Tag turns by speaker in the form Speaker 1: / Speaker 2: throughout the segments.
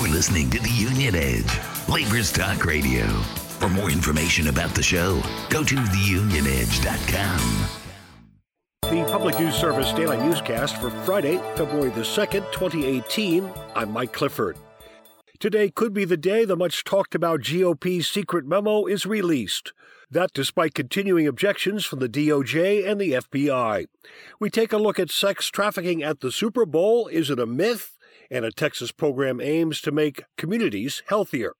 Speaker 1: You're listening to The Union Edge, Labor's Talk Radio. For more information about the show, go to theunionedge.com.
Speaker 2: The Public News Service Daily Newscast for Friday, February the 2nd, 2018. I'm Mike Clifford. Today could be the day the much talked about GOP secret memo is released. That despite continuing objections from the DOJ and the FBI. We take a look at sex trafficking at the Super Bowl. Is it a myth? And a Texas program aims to make communities healthier.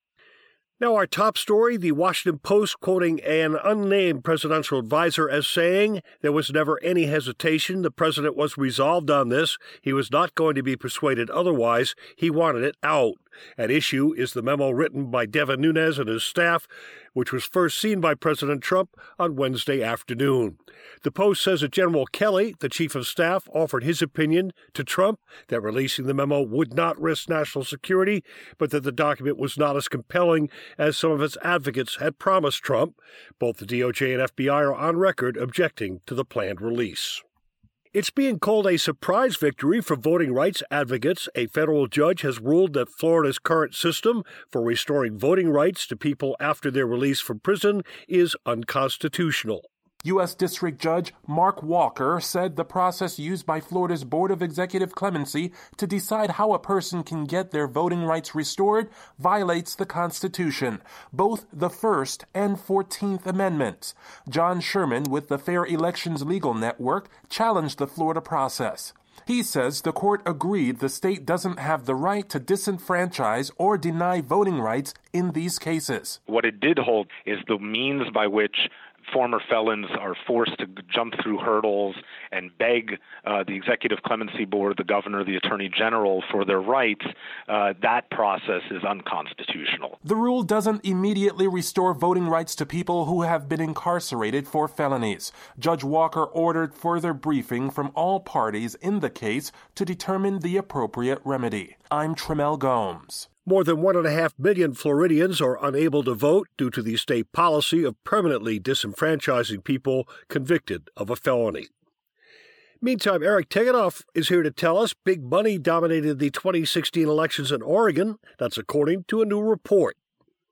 Speaker 2: Now, our top story the Washington Post quoting an unnamed presidential advisor as saying there was never any hesitation. The president was resolved on this. He was not going to be persuaded otherwise. He wanted it out. At issue is the memo written by Devin Nunes and his staff, which was first seen by President Trump on Wednesday afternoon. The Post says that General Kelly, the chief of staff, offered his opinion to Trump that releasing the memo would not risk national security, but that the document was not as compelling as some of its advocates had promised Trump. Both the DOJ and FBI are on record objecting to the planned release. It's being called a surprise victory for voting rights advocates. A federal judge has ruled that Florida's current system for restoring voting rights to people after their release from prison is unconstitutional.
Speaker 3: U.S. District Judge Mark Walker said the process used by Florida's Board of Executive Clemency to decide how a person can get their voting rights restored violates the Constitution, both the First and Fourteenth Amendments. John Sherman with the Fair Elections Legal Network challenged the Florida process. He says the court agreed the state doesn't have the right to disenfranchise or deny voting rights in these cases.
Speaker 4: What it did hold is the means by which former felons are forced to jump through hurdles and beg uh, the executive clemency board, the governor, the attorney general for their rights, uh, that process is unconstitutional.
Speaker 3: The rule doesn't immediately restore voting rights to people who have been incarcerated for felonies. Judge Walker ordered further briefing from all parties in the case to determine the appropriate remedy. I'm Trimmel Gomes.
Speaker 2: More than one and a half million Floridians are unable to vote due to the state policy of permanently disenfranchising people convicted of a felony. Meantime, Eric Tegethoff is here to tell us big money dominated the 2016 elections in Oregon. That's according to a new report.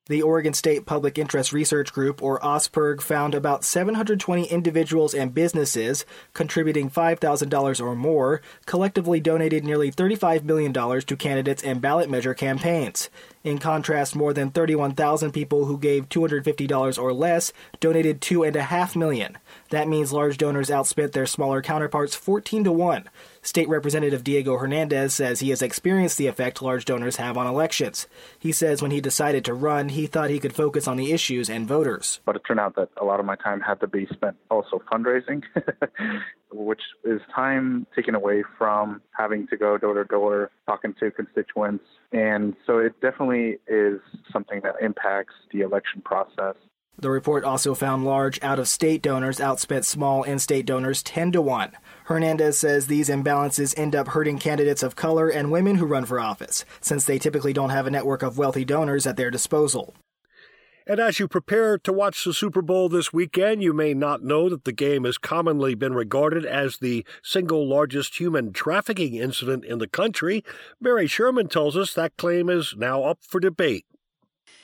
Speaker 5: The Oregon State Public Interest Research Group, or OSPIRG, found about 720 individuals and businesses contributing $5,000 or more collectively donated nearly $35 million to candidates and ballot measure campaigns. In contrast, more than 31,000 people who gave $250 or less donated 2.5 million. That means large donors outspent their smaller counterparts 14 to 1. State Representative Diego Hernandez says he has experienced the effect large donors have on elections. He says when he decided to run, he thought he could focus on the issues and voters.
Speaker 6: But it turned out that a lot of my time had to be spent also fundraising, which is time taken away from having to go door to door talking to constituents. And so it definitely is something that impacts the election process.
Speaker 5: The report also found large out of state donors outspent small in state donors 10 to 1. Hernandez says these imbalances end up hurting candidates of color and women who run for office, since they typically don't have a network of wealthy donors at their disposal.
Speaker 2: And as you prepare to watch the Super Bowl this weekend, you may not know that the game has commonly been regarded as the single largest human trafficking incident in the country. Mary Schuermann tells us that claim is now up for debate.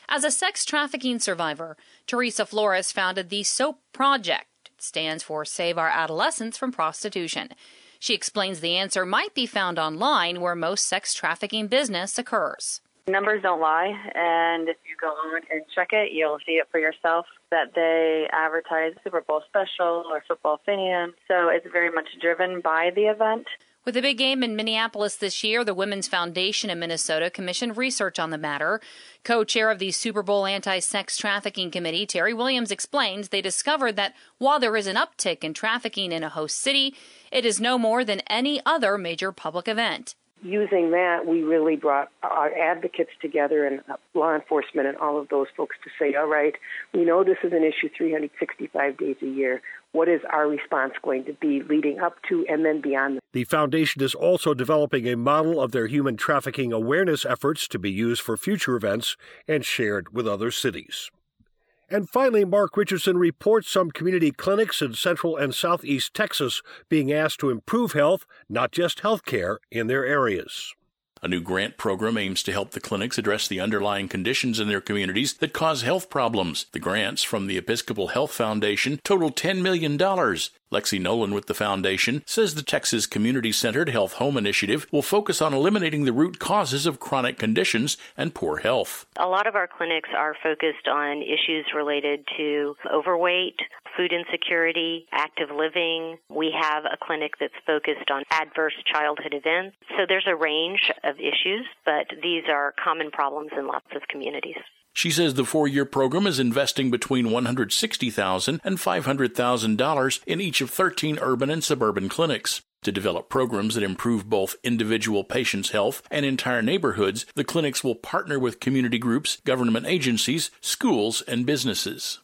Speaker 7: As a sex trafficking survivor, Theresa Flores founded the SOAP Project. It stands for Save Our Adolescents from Prostitution. She explains the answer might be found online where most sex trafficking business occurs.
Speaker 8: Numbers don't lie, and if you go on and check it, you'll see it for yourself that they advertise Super Bowl special or football fan. So it's very much driven by the event.
Speaker 7: With the big game in Minneapolis this year, the Women's Foundation in Minnesota commissioned research on the matter. Co chair of the Super Bowl Anti Sex Trafficking Committee, Terry Williams, explains they discovered that while there is an uptick in trafficking in a host city, it is no more than any other major public event
Speaker 9: using that, we really brought our advocates together and uh, law enforcement and all of those folks to say, all right, we know this is an issue 365 days a year. What is our response going to be leading up to and then beyond?
Speaker 2: The foundation is also developing a model of their human trafficking awareness efforts to be used for future events and shared with other cities. And finally, Mark Richardson reports some community clinics in central and southeast Texas being asked to improve health, not just health care, in their areas.
Speaker 10: A new grant program aims to help the clinics address the underlying conditions in their communities that cause health problems. The grants from the Episcopal Health Foundation total $10 million. Lexi Nolen with the foundation says the Texas Community Centered Health Home Initiative will focus on eliminating the root causes of chronic conditions and poor health.
Speaker 11: A lot of our clinics are focused on issues related to overweight, food insecurity, active living. We have a clinic that's focused on adverse childhood events. So there's a range of issues, but these are common problems in lots of communities.
Speaker 10: She says the four-year program is investing between $160,000 and $500,000 in each of 13 urban and suburban clinics. To develop programs that improve both individual patients' health and entire neighborhoods, the clinics will partner with community groups, government agencies, schools, and businesses.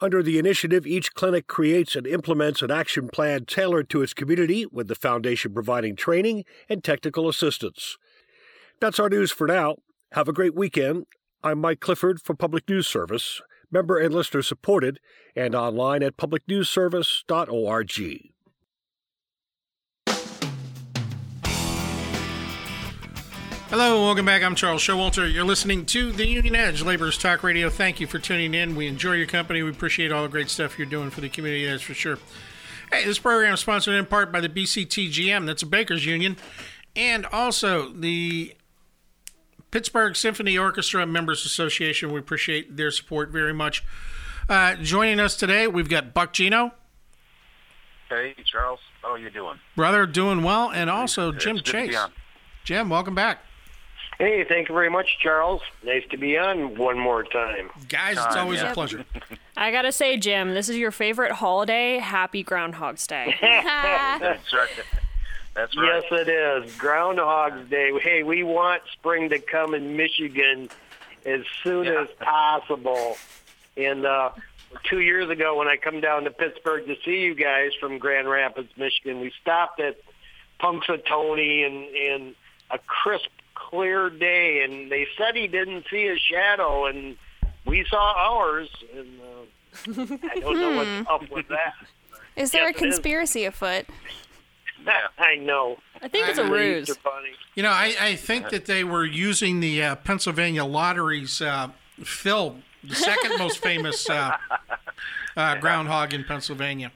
Speaker 2: Under the initiative, each clinic creates and implements an action plan tailored to its community, with the foundation providing training and technical assistance. That's our news for now. Have a great weekend. I'm Mike Clifford for Public News Service, member and listener supported, and online at publicnewsservice.org.
Speaker 12: Hello, welcome back. I'm Charles Showalter. You're listening to the Union Edge Laborers Talk Radio. Thank you for tuning in. We enjoy your company. We appreciate all the great stuff you're doing for the community, that's for sure. Hey, this program is sponsored in part by the BCTGM, that's a Bakers Union, and also the Pittsburgh Symphony Orchestra Members Association. We appreciate their support very much. Uh, joining us today, we've got Buck Gino.
Speaker 13: Hey, Charles. How are you doing?
Speaker 12: Brother, doing well. And also
Speaker 13: It's
Speaker 12: Jim
Speaker 13: good
Speaker 12: Chase. Jim, welcome back.
Speaker 14: Hey, thank you very much, Charles. Nice to be on one more time.
Speaker 12: Guys, it's always a pleasure.
Speaker 15: I gotta say, Jim, this is your favorite holiday. Happy Groundhog's Day.
Speaker 13: That's right. That's right.
Speaker 14: Yes, it is. Groundhog's Day. Hey, we want spring to come in Michigan as soon as possible. And uh, two years ago, when I come down to Pittsburgh to see you guys from Grand Rapids, Michigan, we stopped at Punxsutawney and, and a crisp, clear day, and they said he didn't see a shadow, and we saw ours. And uh, I don't know what's up with that.
Speaker 16: Is there
Speaker 14: Yes,
Speaker 16: a conspiracy afoot?
Speaker 14: I know.
Speaker 16: I think it's a ruse.
Speaker 12: You know, I, I think that they were using the uh, Pennsylvania Lottery's uh, Phil, the second most famous uh, uh, groundhog in Pennsylvania.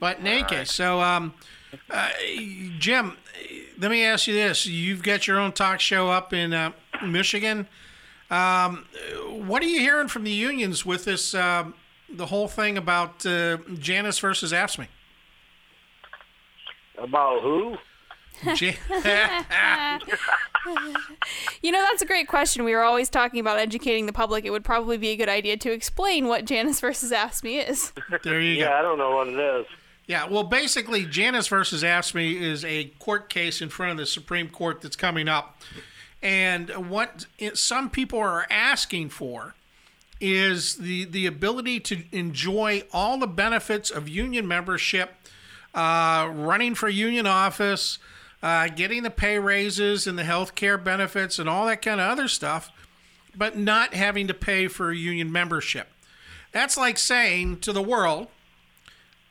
Speaker 12: But in any case, so um, uh, Jim, let me ask you this: You've got your own talk show up in uh, Michigan. Um, what are you hearing from the unions with this? Uh, the whole thing about uh, Janus versus AFSCME.
Speaker 14: About who?
Speaker 16: You know, that's a great question. We were always talking about educating the public. It would probably be a good idea to explain what Janus versus AFSCME is.
Speaker 12: There you
Speaker 14: yeah,
Speaker 12: go.
Speaker 14: I don't know what it is.
Speaker 12: Yeah, well, basically, Janus versus AFSCME is a court case in front of the Supreme Court that's coming up. And what some people are asking for is the, the ability to enjoy all the benefits of union membership, uh, running for union office, uh, getting the pay raises and the health care benefits and all that kind of other stuff, but not having to pay for union membership. That's like saying to the world,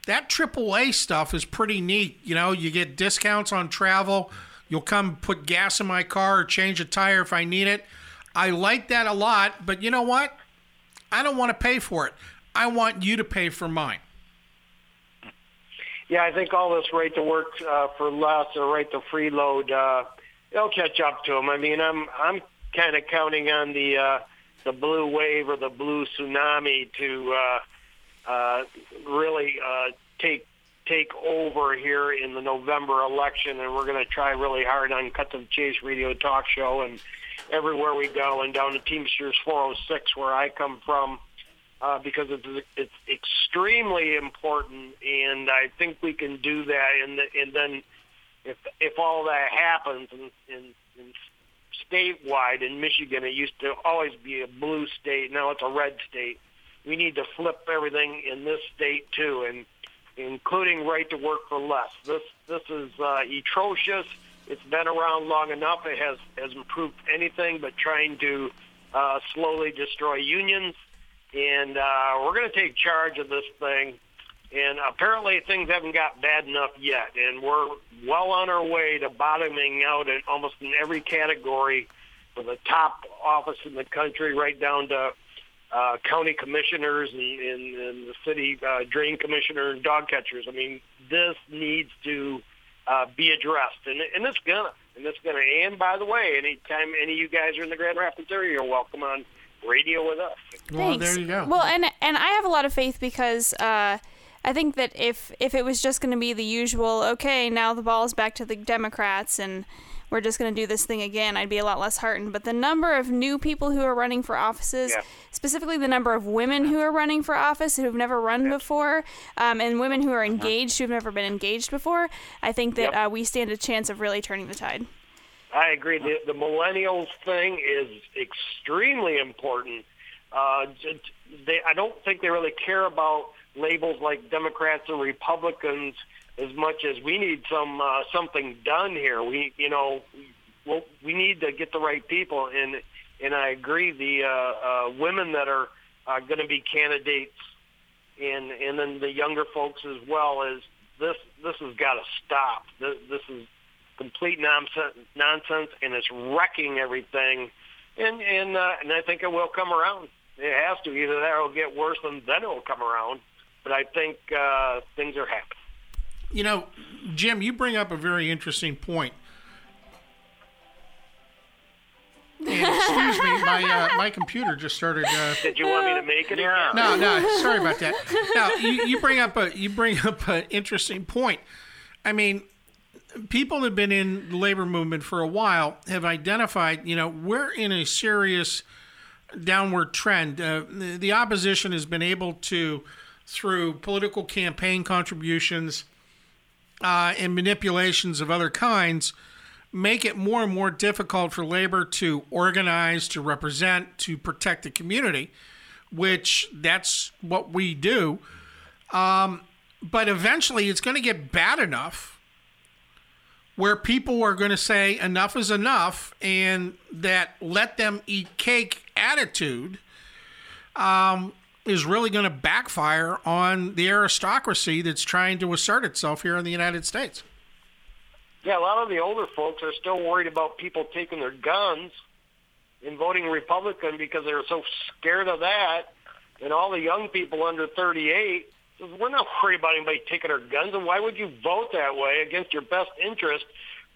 Speaker 12: that AAA stuff is pretty neat. You know, you get discounts on travel. You'll come put gas in my car or change a tire if I need it. I like that a lot, but you know what? I don't want to pay for it. I want you to pay for mine.
Speaker 14: Yeah, I think all this right to work uh, for less or right to freeload, uh, it'll catch up to them. I mean, I'm I'm kind of counting on the uh, the blue wave or the blue tsunami to uh, uh, really uh, take take over here in the November election, and we're going to try really hard on Cut the Chase Radio Talk Show and everywhere we go, and down to Teamsters 406 where I come from uh, because it's it's extremely important, and I think we can do that. And the, and then if if all that happens, and, and, and statewide in Michigan, it used to always be a blue state. Now it's a red state. We need to flip everything in this state too, and including right to work for less. This this is uh, atrocious. It's been around long enough. It has has improved anything but trying to uh, slowly destroy unions and uh, we're going to take charge of this thing. And apparently things haven't got bad enough yet, and we're well on our way to bottoming out in almost in every category, from the top office in the country right down to uh, county commissioners and, and, and the city uh, drain commissioner and dog catchers. I mean, this needs to uh, be addressed, and, and it's gonna, and it's gonna. And by the way, anytime any of you guys are in the Grand Rapids area, you're welcome on radio with us.
Speaker 12: Well, there you go.
Speaker 16: Well, and and I have a lot of faith because uh, I think that if if it was just going to be the usual, okay, now the ball's back to the Democrats and we're just going to do this thing again, I'd be a lot less heartened. But the number of new people who are running for offices,
Speaker 14: Yeah.
Speaker 16: specifically the number of women who are running for office who have never run before, um, and women who are engaged who have never been engaged before, I think that uh, we stand a chance of really turning the tide.
Speaker 14: I agree. The, the millennials thing is extremely important. Uh, they, I don't think they really care about labels like Democrats and Republicans as much as we need some uh, something done here. We, you know, well, we need to get the right people, and and I agree. The uh, uh, women that are uh, going to be candidates, and and then the younger folks as well. Is this this has got to stop. This, this is complete nonsense, nonsense, and it's wrecking everything. And and uh, and I think it will come around. It has to. Either that it'll get worse, and then it will come around. But I think uh, things are happening.
Speaker 12: You know, Jim, you bring up a very interesting point. And excuse me, my uh, my computer just started. Uh,
Speaker 14: Did you want me to make it? Yeah.
Speaker 12: no, no, sorry about that. Now you, you bring up a you bring up an interesting point. I mean, people that have been in the labor movement for a while have identified, you know, we're in a serious downward trend. Uh, the, opposition has been able to, through political campaign contributions uh, and manipulations of other kinds, make it more and more difficult for labor to organize, to represent, to protect the community, which that's what we do. Um, but eventually, it's going to get bad enough where people are going to say enough is enough and that let them eat cake attitude um, is really going to backfire on the aristocracy that's trying to assert itself here in the United States.
Speaker 14: Yeah, a lot of the older folks are still worried about people taking their guns and voting Republican because they're so scared of that. And all the young people under 38, says, we're not worried about anybody taking our guns. And why would you vote that way against your best interest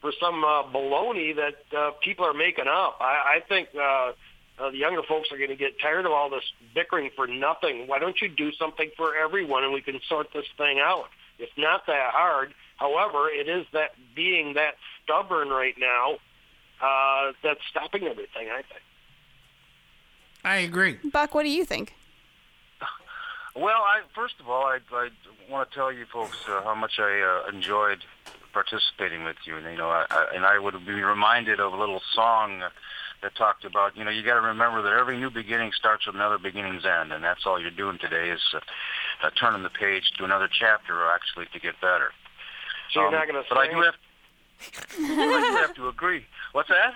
Speaker 14: for some uh, baloney that uh, people are making up? I, I think uh, uh, the younger folks are going to get tired of all this bickering for nothing. Why don't you do something for everyone and we can sort this thing out? It's not that hard. However, it is that being that stubborn right now uh, that's stopping everything, I think.
Speaker 12: I agree.
Speaker 16: Buck, what do you think?
Speaker 13: Well, I first of all, I, I want to tell you folks uh, how much I uh, enjoyed participating with you, and you know, I, I, and I would be reminded of a little song that talked about, you know, you got to remember that every new beginning starts with another beginning's end, and that's all you're doing today is uh, uh, turning the page to another chapter, or actually to get better.
Speaker 14: So you're
Speaker 13: Um,
Speaker 14: not going to
Speaker 13: But I do have, I do have to agree. What's that?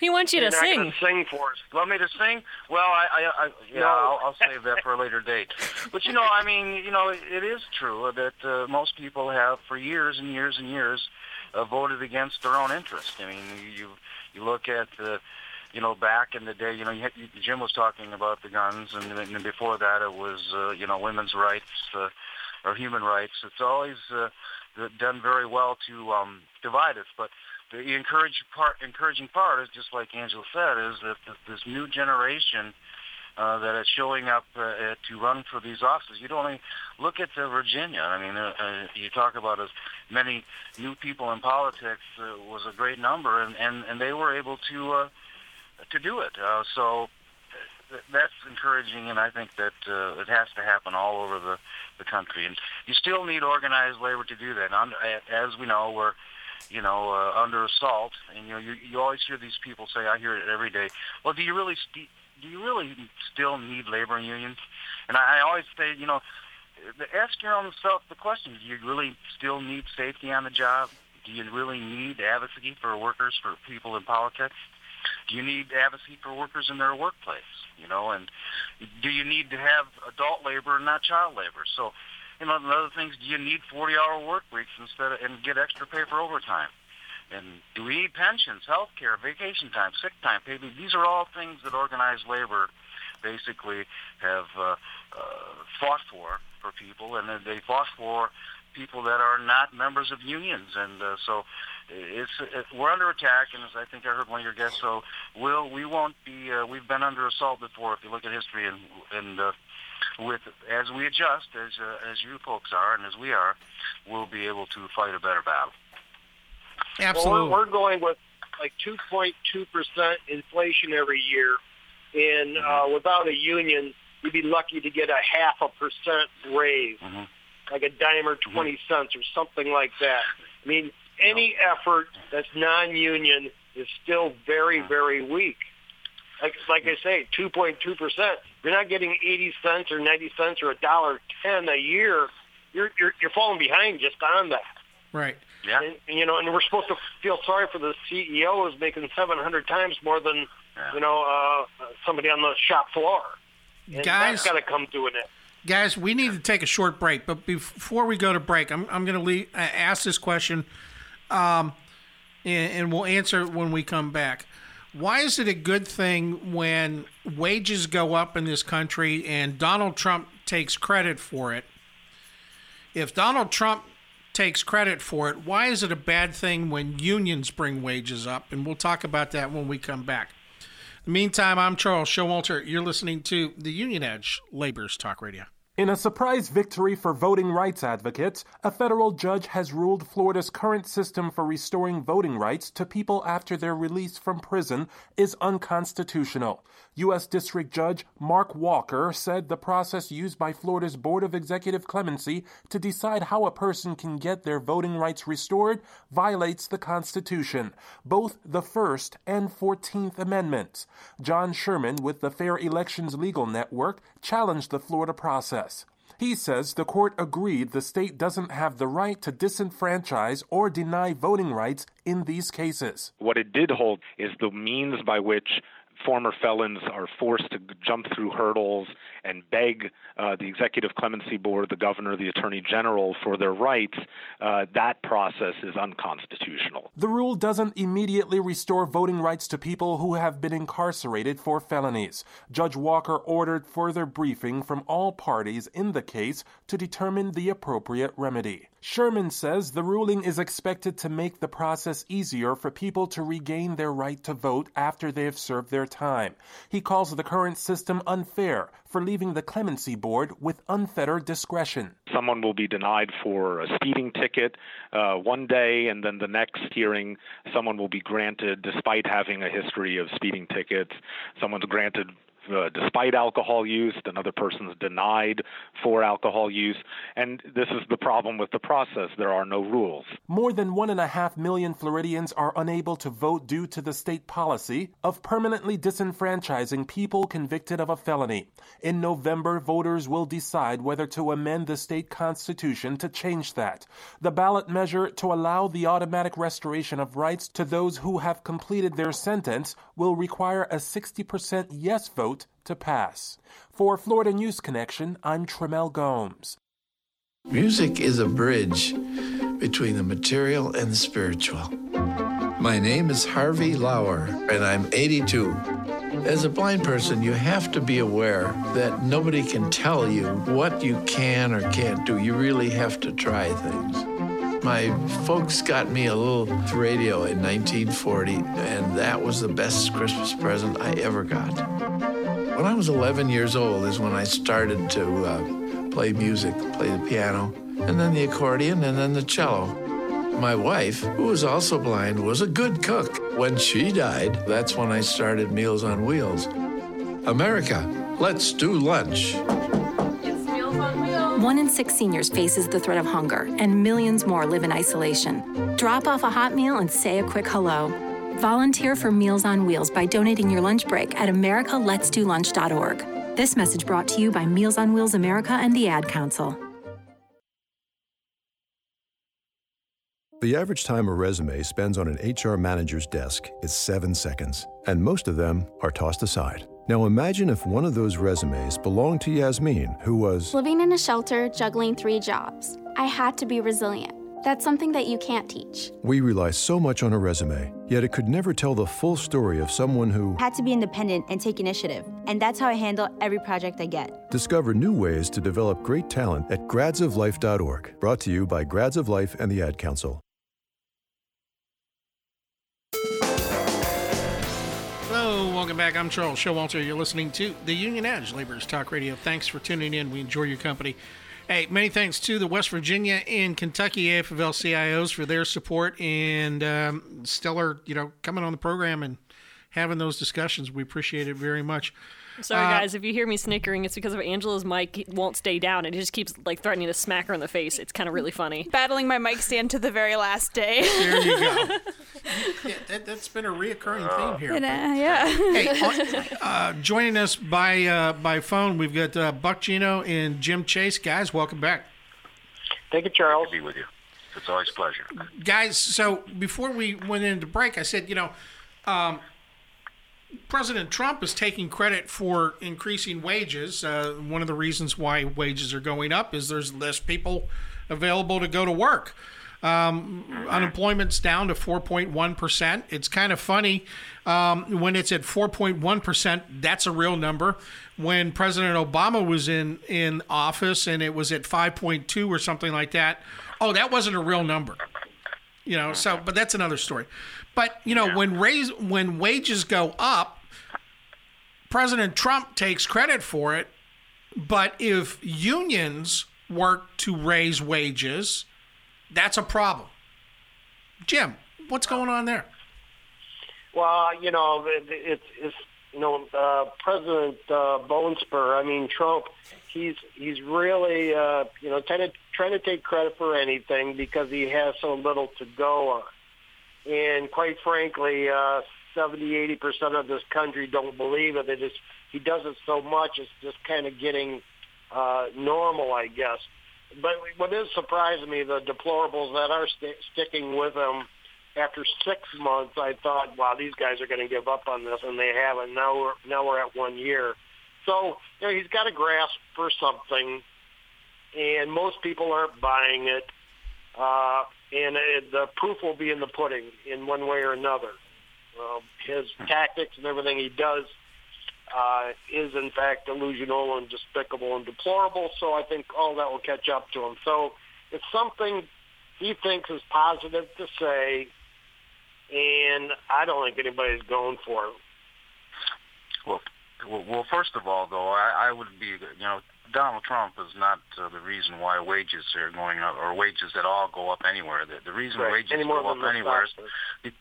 Speaker 15: He wants you
Speaker 14: You're
Speaker 15: to
Speaker 14: not
Speaker 15: sing.
Speaker 14: sing for us.
Speaker 13: Want me to sing? Well, I, I, I yeah,
Speaker 14: No.
Speaker 13: I'll, I'll save that for a later date. But you know, I mean, you know, it, it is true that uh, most people have, for years and years and years, uh, voted against their own interest. I mean, you you look at the, you know, back in the day, you know, you had, you, Jim was talking about the guns, and, then before that, it was, uh, you know, women's rights uh, or human rights. It's always uh, done very well to um, divide us, but the encourage part, encouraging part is just like Angela said, is that this new generation uh, that is showing up uh, to run for these offices. You'd only look at uh, Virginia. I mean, uh, uh, you talk about as many new people in politics uh, was a great number, and, and, and they were able to uh, to do it. Uh, so th- that's encouraging, and I think that uh, it has to happen all over the, the country. And you still need organized labor to do that. And as we know, we're you know, uh, under assault, and you know, you, you always hear these people say, I hear it every day. Well, do you really, do you really still need labor unions? And I, I always say, you know, ask your own self the question: Do you really still need safety on the job? Do you really need advocacy for workers, for people in politics? Do you need advocacy for workers in their workplace? You know, and do you need to have adult labor and not child labor? So you know, another things, do you need 40-hour work weeks instead of, and get extra pay for overtime? And do we need pensions, health care, vacation time, sick time, pay? These are all things that organized labor basically have uh, uh, fought for for people, and they fought for people that are not members of unions, and uh, so it's it, we're under attack. And as I think I heard one of your guests, so we'll we won't be. Uh, we've been under assault before. If you look at history, and and uh, with as we adjust, as uh, as you folks are, and as we are, we'll be able to fight a better battle.
Speaker 12: Absolutely.
Speaker 14: Well, we're, we're going with like 2.2 percent inflation every year, and uh, without a union, you'd be lucky to get a half a percent raise,
Speaker 13: mm-hmm.
Speaker 14: like a dime or 20 cents or something like that. I mean, any effort that's non-union is still very, very weak. Like, like I say, 2.2 percent. You're not getting 80 cents or 90 cents or a dollar ten a year. You're you're you're falling behind just on that.
Speaker 12: Right.
Speaker 13: Yeah.
Speaker 14: And, and, you know, and we're supposed to feel sorry for the CEO who's making 700 times more than you know uh, somebody on the shop floor. And
Speaker 12: Guys-
Speaker 14: that's got to come doing it.
Speaker 12: Guys, we need to take a short break, but before we go to break, I'm, I'm going to uh, ask this question, um, and, and we'll answer it when we come back. Why is it a good thing when wages go up in this country and Donald Trump takes credit for it? If Donald Trump takes credit for it, why is it a bad thing when unions bring wages up? And we'll talk about that when we come back. In the meantime, I'm Charles Showalter. You're listening to the Union Edge Labor's Talk Radio.
Speaker 3: In a surprise victory for voting rights advocates, a federal judge has ruled Florida's current system for restoring voting rights to people after their release from prison is unconstitutional. U.S. District Judge Mark Walker said the process used by Florida's Board of Executive Clemency to decide how a person can get their voting rights restored violates the Constitution, both the First and Fourteenth Amendments. John Sherman with the Fair Elections Legal Network challenged the Florida process. He says the court agreed the state doesn't have the right to disenfranchise or deny voting rights in these cases.
Speaker 4: What it did hold is the means by which former felons are forced to jump through hurdles and beg uh, the Executive Clemency Board, the governor, the attorney general for their rights, uh, that process is unconstitutional.
Speaker 3: The rule doesn't immediately restore voting rights to people who have been incarcerated for felonies. Judge Walker ordered further briefing from all parties in the case to determine the appropriate remedy. Sherman says the ruling is expected to make the process easier for people to regain their right to vote after they have served their time. He calls the current system unfair for leaving the clemency board with unfettered discretion.
Speaker 4: Someone will be denied for a speeding ticket uh, one day, and then the next hearing, someone will be granted, despite having a history of speeding tickets, someone's granted uh, despite alcohol use, another person's denied for alcohol use. And this is the problem with the process. There are no rules.
Speaker 3: More than one and a half million Floridians are unable to vote due to the state policy of permanently disenfranchising people convicted of a felony. In November, voters will decide whether to amend the state constitution to change that. The ballot measure to allow the automatic restoration of rights to those who have completed their sentence will require a 60% yes vote to pass. For Florida News Connection, I'm Trimmel Gomes.
Speaker 17: Music is a bridge between the material and the spiritual. My name is Harvey Lauer, and I'm 82. As a blind person, you have to be aware that nobody can tell you what you can or can't do. You really have to try things. My folks got me a little radio in 1940, and that was the best Christmas present I ever got. When I was 11 years old is when I started to uh, play music, play the piano, and then the accordion, and then the cello. My wife, who was also blind, was a good cook. When she died, that's when I started Meals on Wheels. America, let's do lunch.
Speaker 18: One in six seniors faces the threat of hunger, and millions more live in isolation. Drop off a hot meal and say a quick hello. Volunteer for Meals on Wheels by donating your lunch break at americaletsdolunch.org. This message brought to you by Meals on Wheels America and the Ad Council.
Speaker 19: The average time a resume spends on an HR manager's desk is seven seconds, and most of them are tossed aside. Now imagine if one of those resumes belonged to Yasmin, who was
Speaker 20: living in a shelter, juggling three jobs. I had to be resilient. That's something that you can't teach.
Speaker 19: We rely so much on a resume, yet it could never tell the full story of someone who
Speaker 21: had to be independent and take initiative. And that's how I handle every project I get.
Speaker 19: Discover new ways to develop great talent at gradsoflife.org. Brought to you by Grads of Life and the Ad Council.
Speaker 12: Hello, welcome back. I'm Charles Showalter. You're listening to the Union Edge Labor's Talk Radio. Thanks for tuning in. We enjoy your company. Hey, many thanks to the West Virginia and Kentucky AFL CIOs for their support and um, stellar, you know, coming on the program and having those discussions. We appreciate it very much.
Speaker 15: Sorry,
Speaker 12: Uh,
Speaker 15: guys. If you hear me snickering, it's because of Angela's mic it won't stay down. and It just keeps like threatening to smack her in the face. It's kind of really funny.
Speaker 16: Battling my mic stand to the very last day.
Speaker 12: There you go. yeah, that, that's been a reoccurring theme here.
Speaker 16: And, uh, yeah.
Speaker 12: hey, uh, joining us by uh, by phone, we've got uh, Buck Gino and Jim Chase. Guys, welcome back.
Speaker 14: Thank you, Charles.
Speaker 13: Be with you. It's always a pleasure.
Speaker 12: Guys, so before we went into break, I said, you know, um, President Trump is taking credit for increasing wages. Uh, one of the reasons why wages are going up is there's less people available to go to work. Um, unemployment's down to 4.1%. It's kind of funny um, when it's at 4.1%, that's a real number. When President Obama was in, in office and it was at 5.2 or something like that, oh, that wasn't a real number. You know, so but that's another story. But you know, when raise when wages go up, President Trump takes credit for it. But if unions work to raise wages, that's a problem. Jim, what's going on there?
Speaker 14: Well, you know, it, it's it's you know, uh, President uh, Bonespur. I mean, Trump. He's he's really uh, you know trying to trying to take credit for anything because he has so little to go on. And quite frankly, uh, 70, 80 percent of this country don't believe it. They just he does it so much, it's just kind of getting uh, normal, I guess. But what is surprising me, the deplorables that are st- sticking with him after six months, I thought, wow, these guys are going to give up on this, and they haven't. Now we're now we're at one year, so you know he's got a grasp for something, and most people aren't buying it. Uh, and it, the proof will be in the pudding, in one way or another. Uh, his tactics and everything he does uh, is in fact delusional and despicable and deplorable. So I think all that will catch up to him. So it's something he thinks is positive to say, and I don't think anybody's going for it.
Speaker 13: Well, well, well, first of all, though, I, I would be, you know, Donald Trump is not uh, the reason why wages are going up, or wages at all go up anywhere. The, the reason
Speaker 14: Right.
Speaker 13: wages
Speaker 14: Any
Speaker 13: go up anywhere is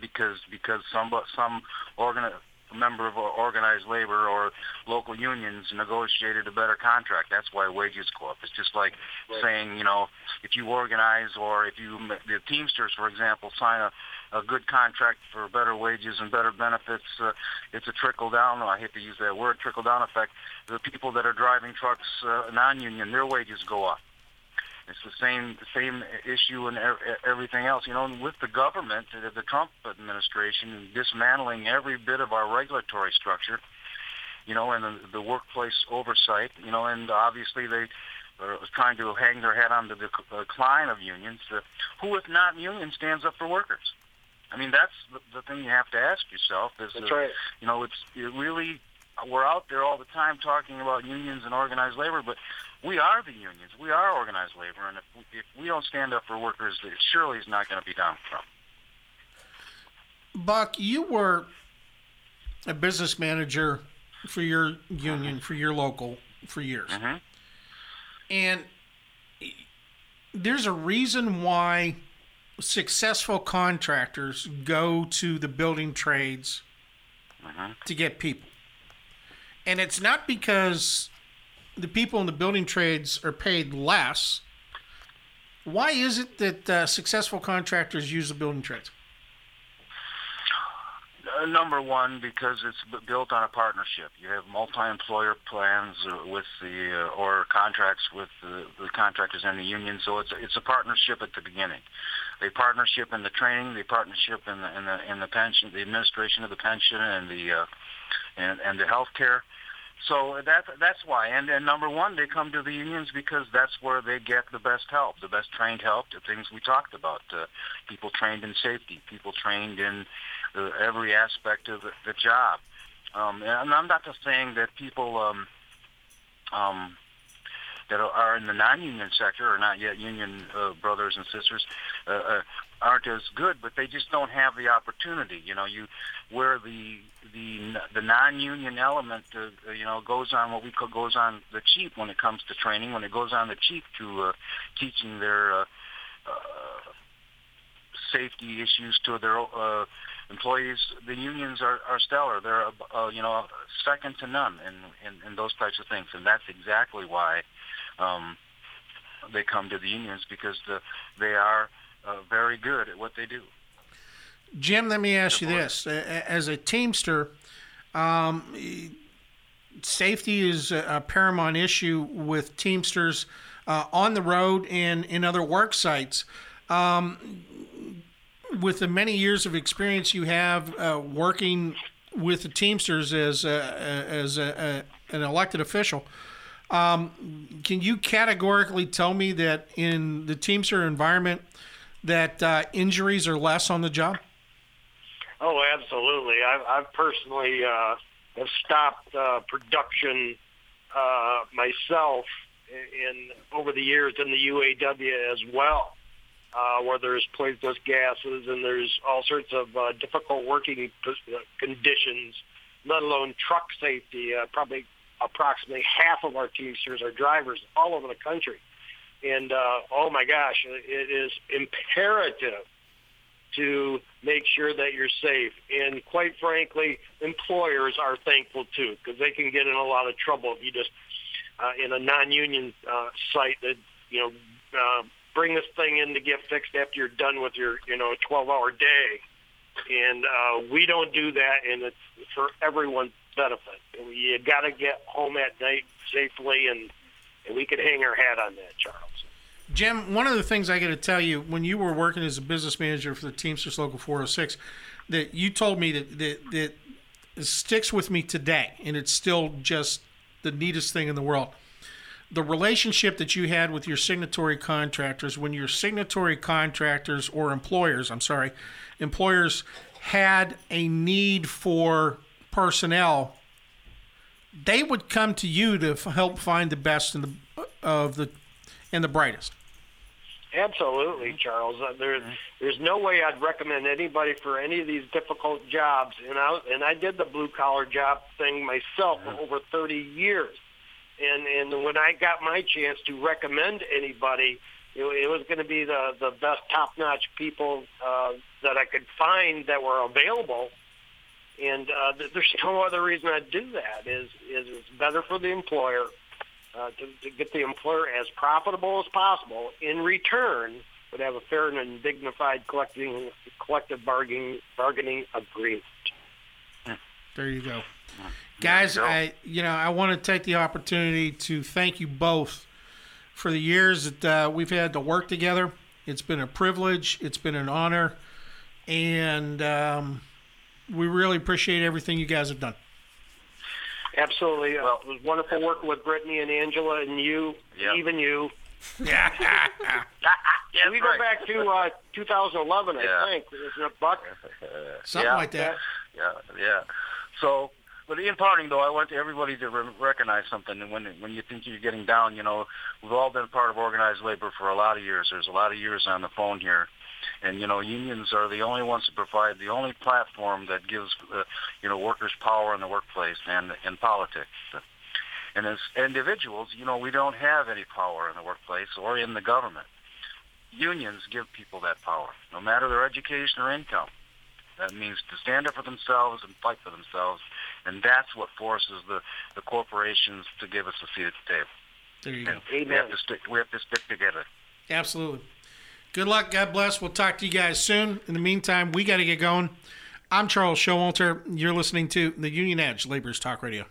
Speaker 13: because because some some organi- member of organized labor or local unions negotiated a better contract. That's why wages go up. It's just like saying, you know, if you organize or if you the Teamsters, for example, sign a a good contract for better wages and better benefits, uh, it's a trickle down. I hate to use that word, trickle down effect. The people that are driving trucks, uh, non-union, their wages go up. It's the same the same issue and ev- everything else. You know, and with the government, the, the Trump administration dismantling every bit of our regulatory structure, you know, and the, the workplace oversight, you know, and obviously they are trying to hang their head on the decline of unions. Uh, who, if not union, stands up for workers? I mean, that's the, the thing you have to ask yourself. Is
Speaker 14: That's right.
Speaker 13: You know, it's it really we're out there all the time talking about unions and organized labor, but we are the unions. We are organized labor, and if we, if we don't stand up for workers, it surely is not going to be down from.
Speaker 12: Buck, you were a business manager for your union, for your local, for years. Mm-hmm. And there's a reason why successful contractors go to the building trades to get people. And it's not because the people in the building trades are paid less. Why is it that uh, successful contractors use the building trades?
Speaker 13: Uh, number one, because it's built on a partnership. You have multi-employer plans uh, with the uh, or contracts with the, the contractors and the union, so it's a, it's a partnership at the beginning. A partnership in the training, the partnership in the in the in the pension, the administration of the pension, and the uh, and and the health care. So that's that's why. And, and number one, they come to the unions because that's where they get the best help, the best trained help, the things we talked about. Uh, people trained in safety, people trained in uh, every aspect of the, the job. Um, and I'm not just saying that people um, um, that are in the non-union sector or not yet union uh, brothers and sisters uh, uh, aren't as good, but they just don't have the opportunity. You know, you where the the the non-union element, uh, you know, goes on what we call goes on the cheap when it comes to training, when it goes on the cheap to uh, teaching their uh, uh, safety issues to their uh, employees. The unions are, are stellar. They're uh, you know second to none in, in in those types of things, and that's exactly why um, they come to the unions because the, they are uh, very good at what they do.
Speaker 12: Jim, let me ask you this: as a teamster, um, safety is a paramount issue with teamsters uh, on the road and in other work sites. Um, with the many years of experience you have uh, working with the Teamsters as a, as a, a, an elected official, um, can you categorically tell me that in the Teamster environment that uh, injuries are less on the job?
Speaker 14: Oh, absolutely. I've, I've personally uh, have stopped uh, production uh, myself in over the years in the UAW as well, uh, where there's poisonous gases and there's all sorts of uh, difficult working conditions, let alone truck safety. Probably approximately half of our Teamsters are drivers all over the country. And uh, oh my gosh, it is imperative to make sure that you're safe. And quite frankly, employers are thankful too because they can get in a lot of trouble if you just uh, in a non-union uh, site that you know uh, bring this thing in to get fixed after you're done with your you know 12-hour day. And uh, we don't do that, and it's for everyone's benefit. You got to get home at night safely, and and we could hang our hat on that, Charles.
Speaker 12: Jim, one of the things I got to tell you, when you were working as a business manager for the Teamsters Local 406, that you told me that that, that sticks with me today, and it's still just the neatest thing in the world. The relationship that you had with your signatory contractors, when your signatory contractors or employers, I'm sorry, employers had a need for personnel, they would come to you to help find the best and the of the and the brightest.
Speaker 14: Absolutely, Charles. Uh, there, there's no way I'd recommend anybody for any of these difficult jobs. And I and I did the blue collar job thing myself for over 30 years. And and when I got my chance to recommend anybody, it, it was going to be the the best top notch people uh, that I could find that were available and uh, there's no other reason I'd do that. Is is it's better for the employer uh, to, to get the employer as profitable as possible. In return, would have a fair and dignified collecting collective bargaining bargaining agreement.
Speaker 12: There you go, guys. I you know I want to take the opportunity to thank you both for the years that uh, we've had to work together. It's been a privilege. It's been an honor, and. Um, we really appreciate everything you guys have done.
Speaker 14: Absolutely. Well, it was wonderful working with Brittany and Angela and you, yep. even you.
Speaker 12: Yeah.
Speaker 14: yeah we go back to uh, 2011, yeah. I think. Isn't it, Buck?
Speaker 12: Something
Speaker 13: yeah.
Speaker 12: like that.
Speaker 13: Yeah, yeah. So, but in parting, though, I want everybody to re- recognize something. And when when you think you're getting down, you know, we've all been part of organized labor for a lot of years. There's a lot of years on the phone here and you know, unions are the only ones that provide the only platform that gives uh, you know workers power in the workplace and in politics. And as individuals, you know, we don't have any power in the workplace or in the government. Unions give people that power, no matter their education or income. That means to stand up for themselves and fight for themselves, and that's what forces the, the corporations to give us a seat at the table.
Speaker 12: There you and
Speaker 14: go.
Speaker 13: We have to stick. We have to stick together.
Speaker 12: Absolutely. Good luck. God bless. We'll talk to you guys soon. In the meantime, we got to get going. I'm Charles Showalter. You're listening to the Union Edge Labor's Talk Radio.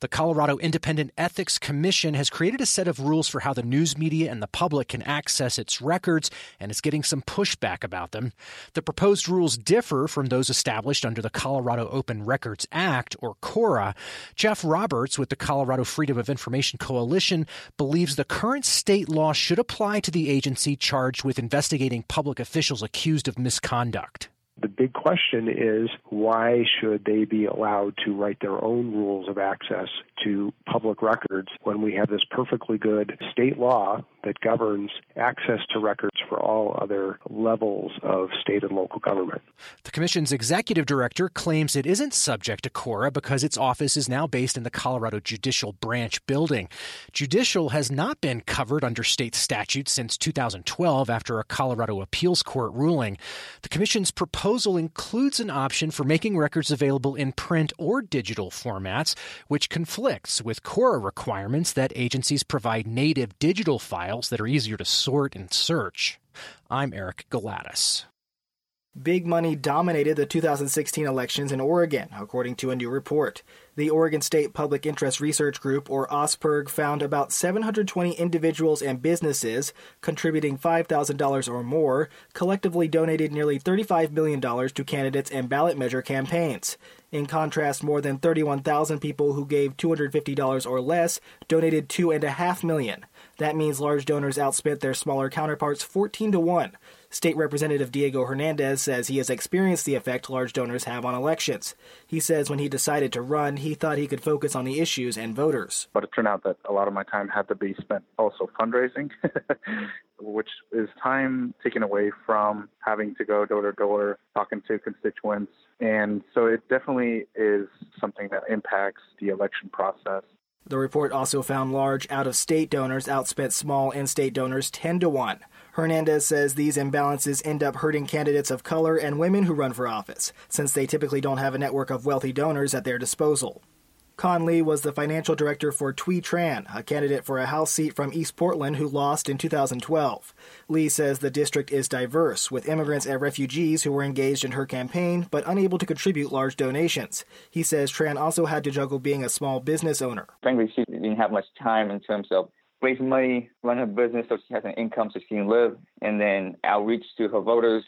Speaker 22: The Colorado Independent Ethics Commission has created a set of rules for how the news media and the public can access its records, and is getting some pushback about them. The proposed rules differ from those established under the Colorado Open Records Act, or CORA. Jeff Roberts with the Colorado Freedom of Information Coalition believes the current state law should apply to the agency charged with investigating public officials accused of misconduct.
Speaker 23: The big question is why should they be allowed to write their own rules of access to public records when we have this perfectly good state law that governs access to records for all other levels of state and local government.
Speaker 22: The Commission's executive director claims it isn't subject to CORA because its office is now based in the Colorado Judicial Branch building. Judicial has not been covered under state statute since 2012 after a Colorado appeals court ruling. The Commission's proposal includes an option for making records available in print or digital formats, which conflicts with CORA requirements that agencies provide native digital files that are easier to sort and search. I'm Eric Galatas.
Speaker 5: Big money dominated the 2016 elections in Oregon, according to a new report. The Oregon State Public Interest Research Group, or OSPIRG, found about 720 individuals and businesses contributing $5,000 or more collectively donated nearly $35 million to candidates and ballot measure campaigns. In contrast, more than 31,000 people who gave $250 or less donated 2.5 million. That means large donors outspent their smaller counterparts 14 to 1. State Representative Diego Hernandez says he has experienced the effect large donors have on elections. He says when he decided to run, he thought he could focus on the issues and voters.
Speaker 6: But it turned out that a lot of my time had to be spent also fundraising, which is time taken away from having to go door to door, talking to constituents. And so it definitely is something that impacts the election process.
Speaker 5: The report also found large out of state donors outspent small in state donors 10 to 1. Hernandez says these imbalances end up hurting candidates of color and women who run for office, since they typically don't have a network of wealthy donors at their disposal. Con Lee was the financial director for Thuy Tran, a candidate for a House seat from East Portland who lost in 2012. Lee says the district is diverse, with immigrants and refugees who were engaged in her campaign but unable to contribute large donations. He says Tran also had to juggle being a small business owner.
Speaker 24: Frankly, she didn't have much time in terms of raising money, run her business so she has an income so she can live, and then outreach to her voters.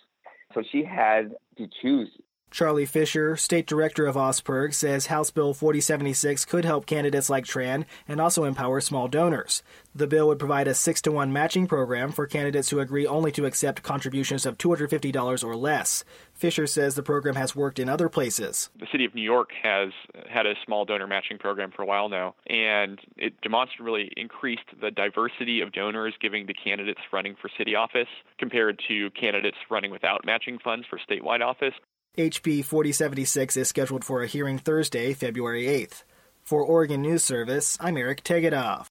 Speaker 24: So she had to choose
Speaker 5: Charlie Fisher, state director of OSPIRG, says House Bill 4076 could help candidates like Tran and also empower small donors. The bill would provide a 6 to 1 matching program for candidates who agree only to accept contributions of $250 or less. Fisher says the program has worked in other places.
Speaker 25: The city of New York has had a small donor matching program for a while now, and it demonstrably increased the diversity of donors giving to candidates running for city office compared to candidates running without matching funds for statewide office.
Speaker 5: HB 4076 is scheduled for a hearing Thursday, February 8th. For Oregon News Service, I'm Eric Tegethoff.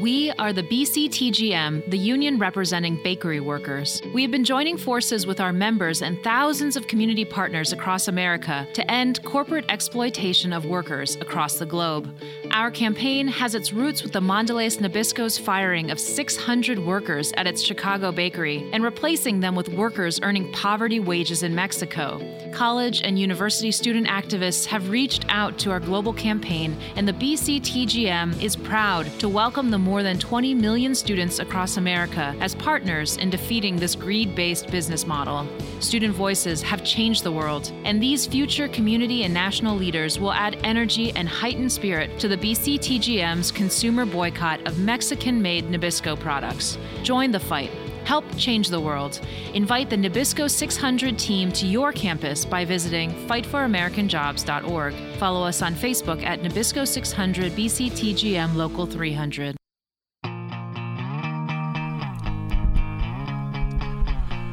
Speaker 26: We are the BCTGM, the union representing bakery workers. We have been joining forces with our members and thousands of community partners across America to end corporate exploitation of workers across the globe. Our campaign has its roots with the Mondelez Nabisco's firing of 600 workers at its Chicago bakery and replacing them with workers earning poverty wages in Mexico. College and university student activists have reached out to our global campaign, and the BCTGM is proud to welcome welcome the more than 20 million students across America as partners in defeating this greed based business model. Student voices have changed the world, and these future community and national leaders will add energy and heightened spirit to the BCTGM's consumer boycott of Mexican made Nabisco products. Join the fight. Help change the world. Invite the Nabisco 600 team to your campus by visiting fightforamericanjobs.org. Follow us on Facebook at Nabisco 600 BCTGM Local 300.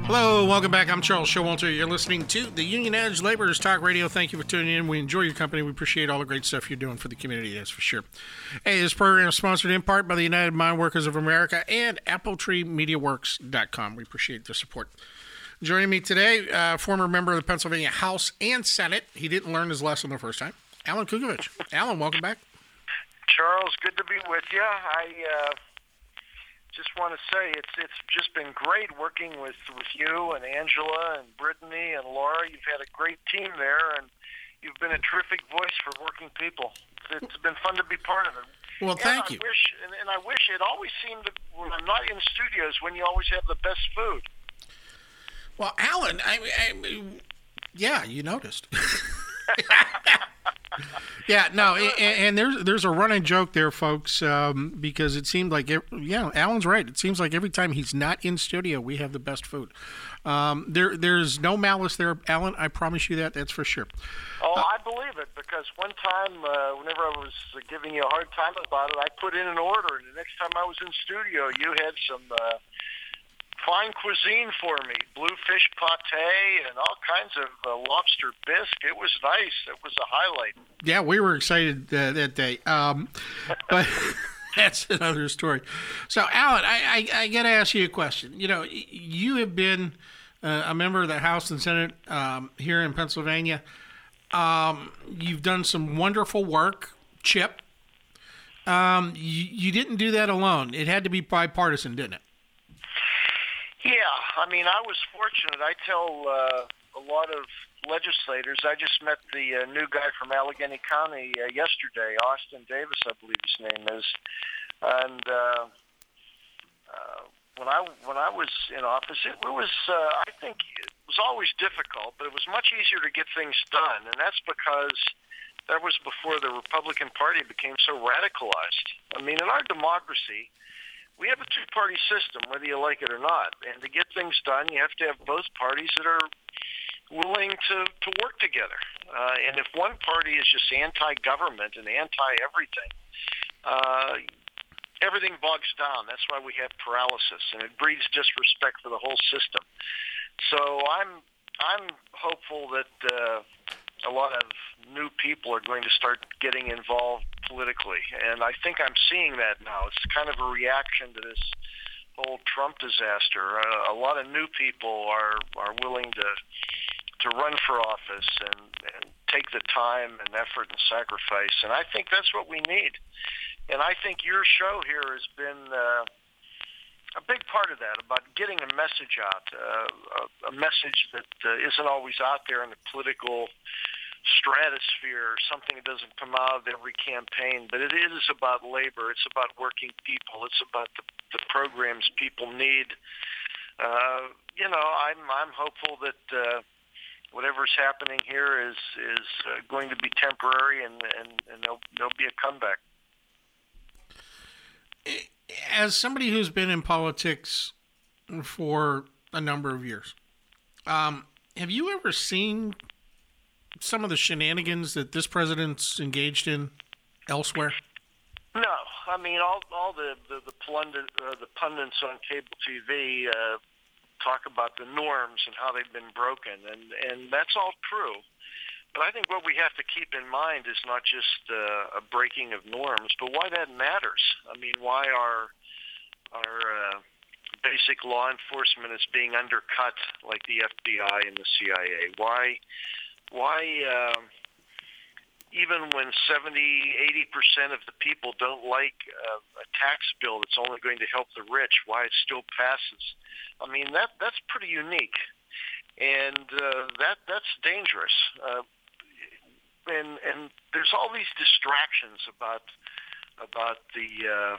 Speaker 12: Hello, welcome back. I'm Charles Showalter. You're listening to the Union Edge Laborers Talk Radio. Thank you for tuning in. We enjoy your company. We appreciate all the great stuff you're doing for the community, that's for sure. Hey, this program is sponsored in part by the United Mine Workers of America and AppletreeMediaWorks.com. We appreciate the support. Joining me today, uh, former member of the Pennsylvania House and Senate. He didn't learn his lesson the first time. Alan Kukovich. Alan, welcome back.
Speaker 13: Charles, good to be with you. I uh, just want to say it's it's just been great working with with you and Angela and Brittany and Laura. You've had a great team there, and you've been a terrific voice for working people.
Speaker 27: it's been fun to be part of it.
Speaker 12: Well, thank
Speaker 27: I
Speaker 12: you.
Speaker 27: Wish, and, and I wish it always seemed that when I'm not in studios when you always have the best food.
Speaker 12: Well, Alan, I, I yeah, you noticed. yeah, no, and, and there's there's a running joke there, folks, um, because it seemed like, ev- yeah, Alan's right. It seems like every time he's not in studio, we have the best food. Um, there, there's no malice there, Alan. I promise you that. That's for sure.
Speaker 27: Oh, I believe it because one time, uh, whenever I was uh, giving you a hard time about it, I put in an order, and the next time I was in studio, you had some uh, fine cuisine for me: bluefish pate and all kinds of uh, lobster bisque. It was nice. It was a highlight.
Speaker 12: Yeah, we were excited uh, that day. Um, but that's another story. So, Alan, I, I, I got to ask you a question. You know, you have been uh, a member of the House and Senate um, here in Pennsylvania. Um, you've done some wonderful work, Chip. Um, you, you didn't do that alone. It had to be bipartisan, didn't it?
Speaker 27: Yeah, I mean, I was fortunate. I tell uh, a lot of legislators. I just met the uh, new guy from Allegheny County uh, yesterday, Austin Davis, I believe his name is, and uh, uh, when I when I was in office, it, was uh, I think it was always difficult, but it was much easier to get things done, and that's because that was before the Republican Party became so radicalized. I mean, in our democracy, we have a two-party system, whether you like it or not. And to get things done, you have to have both parties that are willing to, to work together. Uh, and if one party is just anti-government and anti-everything, uh, everything bogs down. That's why we have paralysis, and it breeds disrespect for the whole system. So I'm I'm hopeful that uh, a lot of new people are going to start getting involved politically, and I think I'm seeing that now. It's kind of a reaction to this whole Trump disaster. Uh, a lot of new people are are willing to to run for office and, and take the time and effort and sacrifice, and I think that's what we need. And I think your show here has been. Uh, a big part of that about getting a message out, uh, a, a message that uh, isn't always out there in the political stratosphere, something that doesn't come out of every campaign, but it is about labor. It's about working people. It's about the, the programs people need. Uh, you know, I'm I'm hopeful that uh, whatever's happening here is is uh, going to be temporary, and and, and there'll there'll be a comeback.
Speaker 12: as somebody who's been in politics for a number of years, um, have you ever seen some of the shenanigans that this president's engaged in elsewhere?
Speaker 27: No, I mean all all the the the, pundit, uh, the pundits on cable TV uh, talk about the norms and how they've been broken, and and that's all true. But I think what we have to keep in mind is not just uh, a breaking of norms, but why that matters. I mean, why our our uh, basic law enforcement is being undercut, like the FBI and the CIA. Why why uh, even when 70, 80 percent of the people don't like uh, a tax bill that's only going to help the rich, why it still passes? I mean, that that's pretty unique, and uh, that that's dangerous. Uh, and and there's all these distractions about about the uh,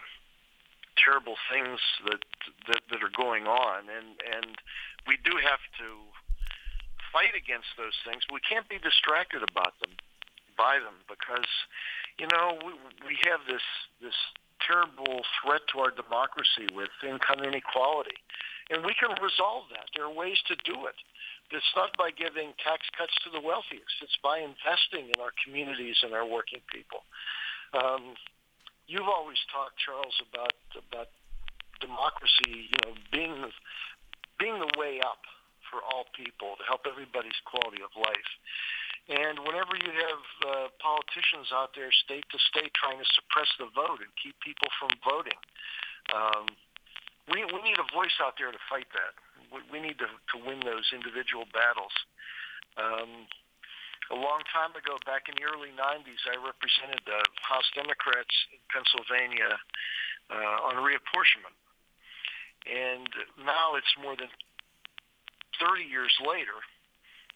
Speaker 27: terrible things that, that that are going on, and and we do have to fight against those things. We can't be distracted about them by them because you know we we have this this terrible threat to our democracy with income inequality, and we can resolve that. There are ways to do it. It's not by giving tax cuts to the wealthiest. It's by investing in our communities and our working people. Um, you've always talked, Charles, about about democracy. You know, being being the way up for all people to help everybody's quality of life. And whenever you have uh, politicians out there, state to state, trying to suppress the vote and keep people from voting, um, we we need a voice out there to fight that. We, we need to to win those individual battles. Um, a long time ago, back in the early 90s, I represented the House Democrats in Pennsylvania uh, on reapportionment. And now it's more than 30 years later,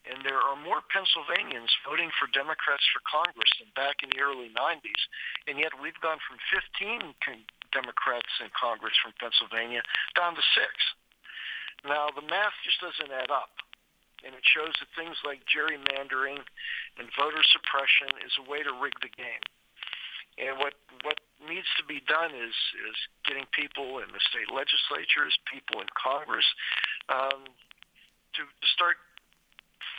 Speaker 27: And there are more Pennsylvanians voting for Democrats for Congress than back in the early 90s. And yet we've gone from 15 con- Democrats in Congress from Pennsylvania down to six. Now, the math just doesn't add up. And it shows that things like gerrymandering and voter suppression is a way to rig the game. And what what needs to be done is is getting people in the state legislatures, people in Congress, um, to, to start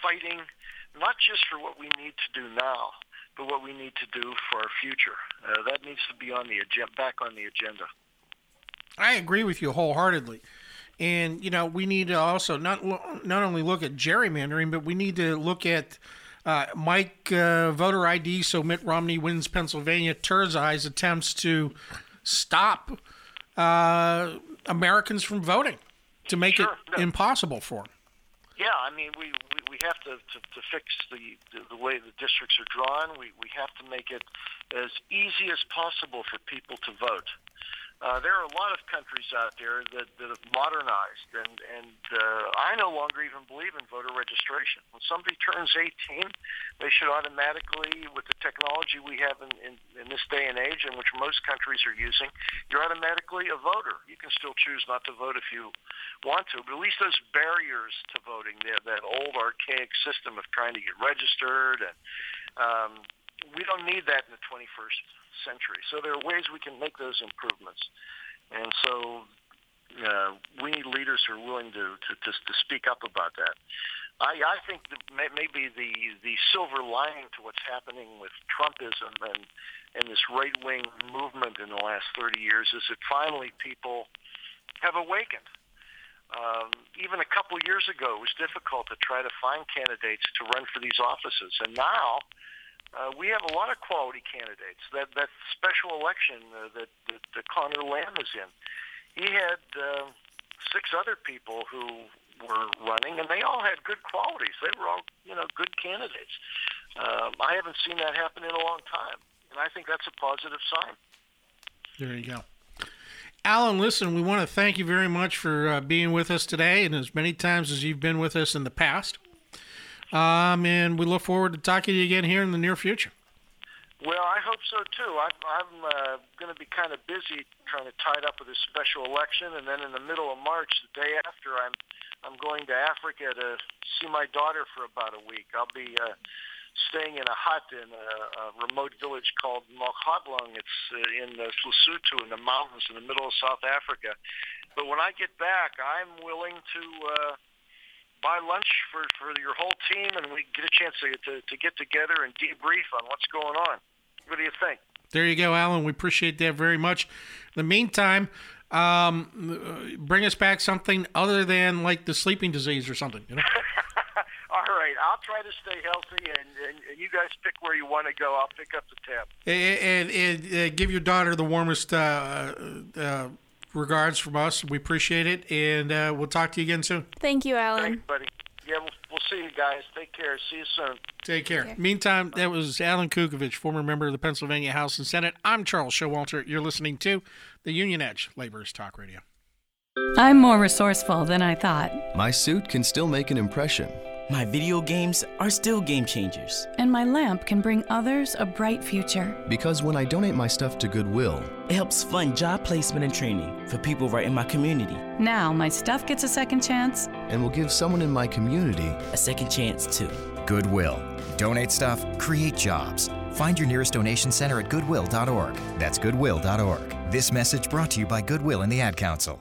Speaker 27: fighting not just for what we need to do now, but what we need to do for our future. Uh, that needs to be on the agenda, back on the agenda.
Speaker 12: I agree with you wholeheartedly. And you know, we need to also not not only look at gerrymandering, but we need to look at uh, Mike uh, voter ID so Mitt Romney wins Pennsylvania. Turzai's attempts to stop uh, Americans from voting to make
Speaker 27: Sure,
Speaker 12: it
Speaker 27: no.
Speaker 12: impossible for them.
Speaker 27: Yeah, I mean, we, we, we have to, to, to fix the, the, the way the districts are drawn. We, we have to make it as easy as possible for people to vote. Uh, there are a lot of countries out there that, that have modernized, and, and uh, I no longer even believe in voter registration. When somebody turns 18, they should automatically, with the technology we have in, in, in this day and age, in which most countries are using, you're automatically a voter. You can still choose not to vote if you want to, but at least those barriers to voting, that, that old archaic system of trying to get registered, and um, we don't need that in the 21st century. So there are ways we can make those improvements. And so uh, we need leaders who are willing to, to, to, to speak up about that. I, I think that may- maybe the, the silver lining to what's happening with Trumpism and, and this right wing movement in the last 30 years is that finally people have awakened. Um, even a couple years ago, it was difficult to try to find candidates to run for these offices. And now, uh, we have a lot of quality candidates. That that special election uh, that, that that Connor Lamb is in, he had uh, six other people who were running, and they all had good qualities. They were all you know good candidates. Um, I haven't seen that happen in a long time, and I think that's a positive sign.
Speaker 12: There you go. Alan, listen, we want to thank you very much for uh, being with us today and as many times as you've been with us in the past. Um, and we look forward to talking to you again here in the near future.
Speaker 27: Well, I hope so too. I'm, I'm uh, going to be kind of busy trying to tie it up with this special election, and then in the middle of March, the day after, I'm I'm going to Africa to see my daughter for about a week. I'll be uh, staying in a hut in a, a remote village called Mokhotlong. It's uh, in the Lesotho in the mountains in the middle of South Africa. But when I get back, I'm willing to uh, buy lunch for, for your whole team, and we get a chance to, to, to get together and debrief on what's going on. What do you think?
Speaker 12: There you go, Alan. We appreciate that very much. In the meantime, um, bring us back something other than like the sleeping disease or something. You know?
Speaker 27: All right, I'll try to stay healthy, and, and, and you guys pick where you want to go. I'll pick up the tab.
Speaker 12: and, and, and uh, give your daughter the warmest uh, uh, regards from us. We appreciate it, and uh, we'll talk to you again soon.
Speaker 16: Thank you, Alan.
Speaker 27: Thanks, buddy. Yeah, we'll, we'll see you guys. Take care. See you soon.
Speaker 12: Take care. Meantime, that was Alan Kukovich, former member of the Pennsylvania House and Senate. I'm Charles Showalter. You're listening to the Union Edge Laborers Talk Radio.
Speaker 28: I'm more resourceful than I thought.
Speaker 29: My suit can still make an impression.
Speaker 30: My video games are still game changers.
Speaker 28: And my lamp can bring others a bright future.
Speaker 29: Because when I donate my stuff to Goodwill,
Speaker 30: It helps fund job placement and training for people right in my community.
Speaker 28: Now my stuff gets a second chance.
Speaker 29: and will give someone in my community
Speaker 30: a second chance too.
Speaker 31: Goodwill. Donate stuff, create jobs. Find your nearest donation center at goodwill.org. That's goodwill.org. This message brought to you by Goodwill and the Ad Council.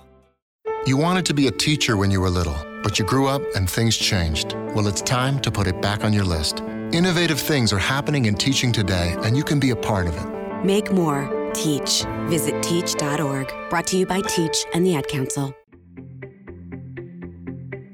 Speaker 32: You wanted to be a teacher when you were little, but you grew up and things changed. Well, it's time to put it back on your list. Innovative things are happening in teaching today, and you can be a part of it.
Speaker 33: Make more. Teach. Visit teach.org. Brought to you by Teach and the Ad Council.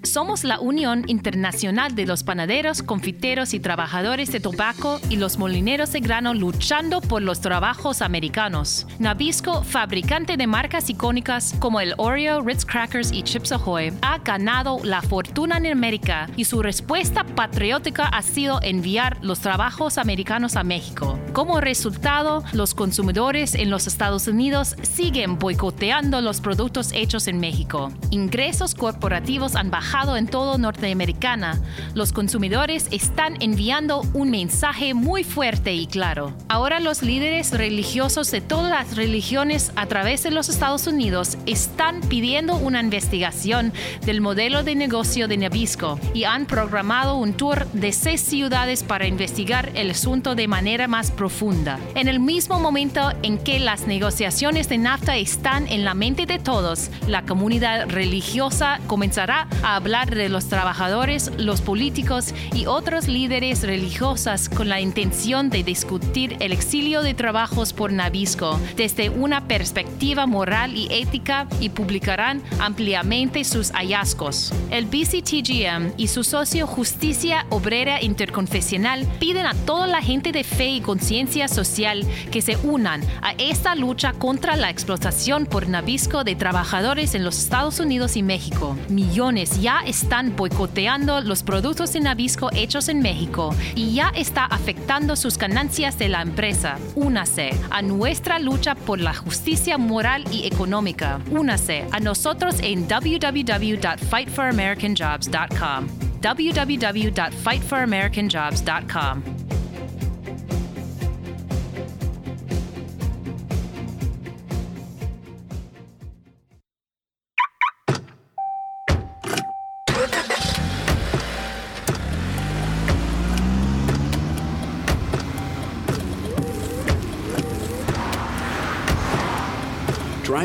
Speaker 26: Somos la Unión Internacional de los Panaderos, Confiteros y Trabajadores de Tobacco y los Molineros de Grano luchando por los trabajos americanos. Nabisco, fabricante de marcas icónicas como el Oreo, Ritz Crackers y Chips Ahoy, ha ganado la fortuna en América y su respuesta patriótica ha sido enviar los trabajos americanos a México. Como resultado, los consumidores en los Estados Unidos siguen boicoteando los productos hechos en México. Ingresos corporativos han bajado reflejado en todo Norteamericana, los consumidores están enviando un mensaje muy fuerte y claro. Ahora los líderes religiosos de todas las religiones a través de los Estados Unidos están pidiendo una investigación del modelo de negocio de Nabisco y han programado un tour de seis ciudades para investigar el asunto de manera más profunda. En el mismo momento en que las negociaciones de NAFTA están en la mente de todos, la comunidad religiosa comenzará a hablar de los trabajadores, los políticos y otros líderes religiosas con la intención de discutir el exilio de trabajos por Nabisco desde una perspectiva moral y ética y publicarán ampliamente sus hallazgos. El BCTGM y su socio Justicia Obrera Interconfesional piden a toda la gente de fe y conciencia social que se unan a esta lucha contra la explotación por Nabisco de trabajadores en los Estados Unidos y México. Millones ya están boicoteando los productos de Nabisco hechos en México y ya está afectando sus ganancias de la empresa. Únase a nuestra lucha por la justicia moral y económica. Únase a nosotros en www.fightforamericanjobs.com www.fightforamericanjobs.com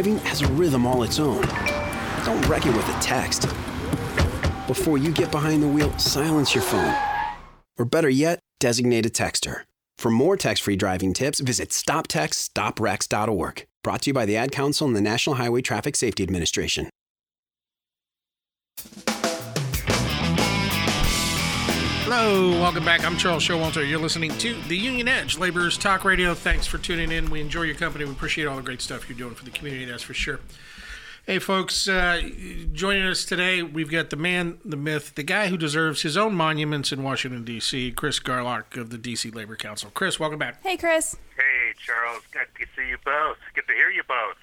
Speaker 34: Driving has a rhythm all its own. Don't wreck it with a text. Before you get behind the wheel, silence your phone. Or better yet, designate a texter. For more text free driving tips, visit stoptextstoprex.org. Brought to you by the Ad Council and the National Highway Traffic Safety Administration.
Speaker 12: Hello, welcome back. I'm Charles Showalter. You're listening to The Union Edge, Laborers Talk Radio. Thanks for tuning in. We enjoy your company. We appreciate all the great stuff you're doing for the community, that's for sure. Hey, folks, uh, joining us today, we've got the man, the myth, the guy who deserves his own monuments in Washington, D.C., Chris Garlock of the D.C. Labor Council. Chris, welcome back.
Speaker 16: Hey, Chris.
Speaker 35: Hey, Charles. Good to see you both. Good to hear you both.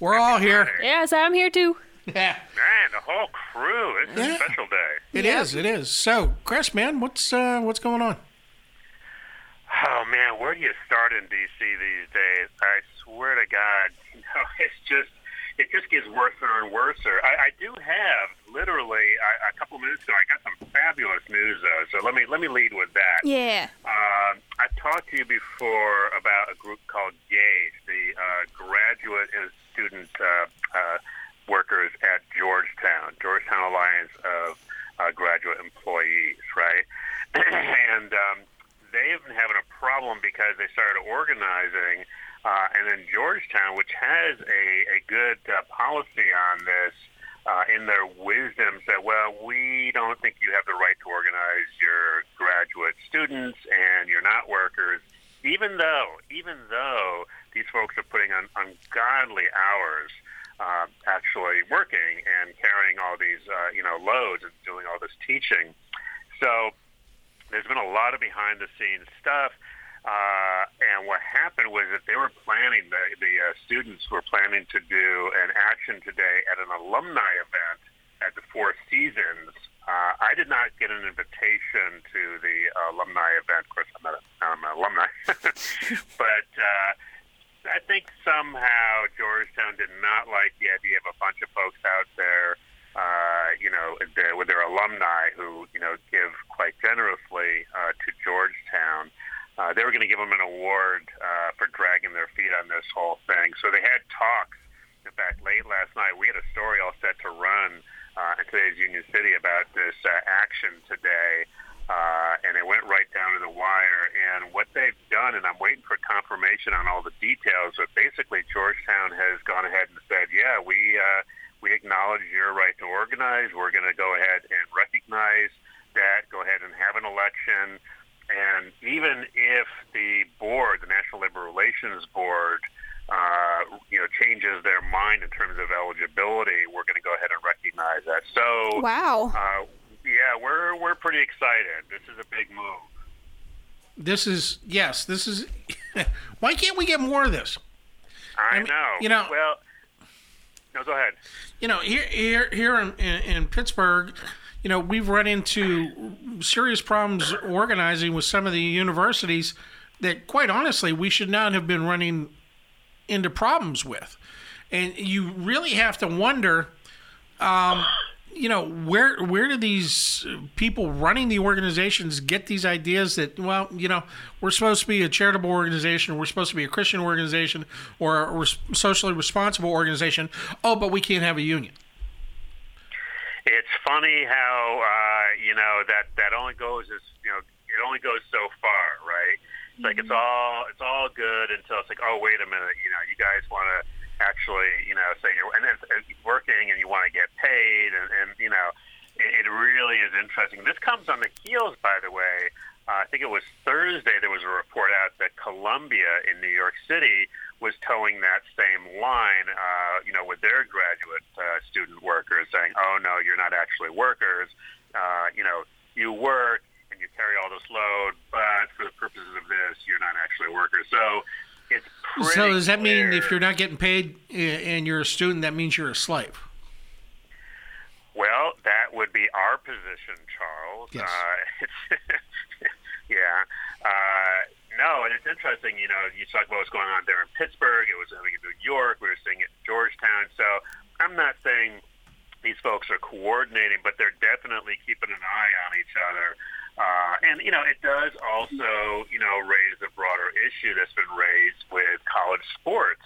Speaker 12: We're all here.
Speaker 15: Yes, I'm here too.
Speaker 12: Yeah.
Speaker 35: Man, the whole crew. It's
Speaker 12: Yeah.
Speaker 35: a special day.
Speaker 12: It is. It is. So, Chris, man, what's uh, what's going on?
Speaker 35: Oh man, where do you start in DC these days? I swear to God, you know, it's just it just gets worse and worse. I, I do have literally I, a couple minutes ago. I got some fabulous news though, so let me let me lead with that.
Speaker 16: Yeah.
Speaker 35: Um, I talked to you before about a group called GAGE, the uh, Graduate and Student uh, uh, Workers at Georgetown, Georgetown Alliance of uh, Graduate Employees, right? and um, they've been having a problem because they started organizing, uh, and then Georgetown, which has a, a good uh, policy on this, uh, in their wisdom said, well, we don't think you have the right to organize your graduate students and your not workers, even though, even though these folks are putting on ungodly hours uh, actually working and carrying all these, uh, you know, loads and doing all this teaching. So there's been a lot of behind the scenes stuff. Uh, and what happened was that they were planning, the, the uh, students were planning to do an action today at an alumni event at the Four Seasons. Uh, I did not get an invitation to the alumni event. Of course, I'm not a, I'm an alumni. but uh, I think somehow Georgetown did not like the idea of a bunch of folks out there, uh, you know, the, with their alumni who, you know, give quite generously uh, to Georgetown. Uh, they were going to give them an award uh, for dragging their feet on this whole thing. So they had talks. In fact, late last night, we had a story all set to run uh, in today's Union City about this uh, action today. Uh, and it went right down to the wire. And what they've done, and I'm waiting for confirmation on all the details, but basically Georgetown has gone ahead and said, yeah, we uh, we acknowledge your right to organize. We're going to go ahead and recognize that. Go ahead and have an election. And even if the board, the National Labor Relations Board, uh, you know, changes their mind in terms of eligibility, we're going to go ahead and recognize that. So,
Speaker 16: Wow.
Speaker 35: uh, yeah, we're we're pretty excited. This is a big move.
Speaker 12: This is yes. This is. why can't we get more of this?
Speaker 35: I,
Speaker 12: mean,
Speaker 35: know.
Speaker 12: you know-
Speaker 35: Well, no, go ahead.
Speaker 12: You know, here here here in, in, in Pittsburgh, you know, we've run into serious problems organizing with some of the universities that, quite honestly, we should not have been running into problems with. And you really have to wonder, um, you know, where where do these people running the organizations get these ideas that, well, you know, we're supposed to be a charitable organization, we're supposed to be a Christian organization, or a res- socially responsible organization. Oh, but we can't have a union.
Speaker 35: It's funny how uh, you know that that only goes as you know it only goes so far, right? It's like it's all it's all good until it's like, oh wait a minute, you know, you guys want to actually, you know, say you're and then working and you want to get paid, and, and you know, it, it really is interesting. This comes on the heels, by the way. Uh, I think it was Thursday. There was a report out that Columbia in New York City was towing that same line, uh, you know, with their graduate uh, student workers, saying, "Oh no, you're not actually workers. Uh, you know, you work and you carry all this load, but for the purposes of this, you're not actually workers." So it's pretty
Speaker 12: So does that mean if you're not getting paid and you're a student, that means you're a slave?
Speaker 35: Well, that would be our position, Charles.
Speaker 12: Yes.
Speaker 35: Uh, yeah. Uh, no, and it's interesting. You know, you talk about what's going on there in Pittsburgh. It was in New York. We were seeing it in Georgetown. So I'm not saying these folks are coordinating, but they're definitely keeping an eye on each other. Uh, and you know, it does also, you know, raise a broader issue that's been raised with college sports,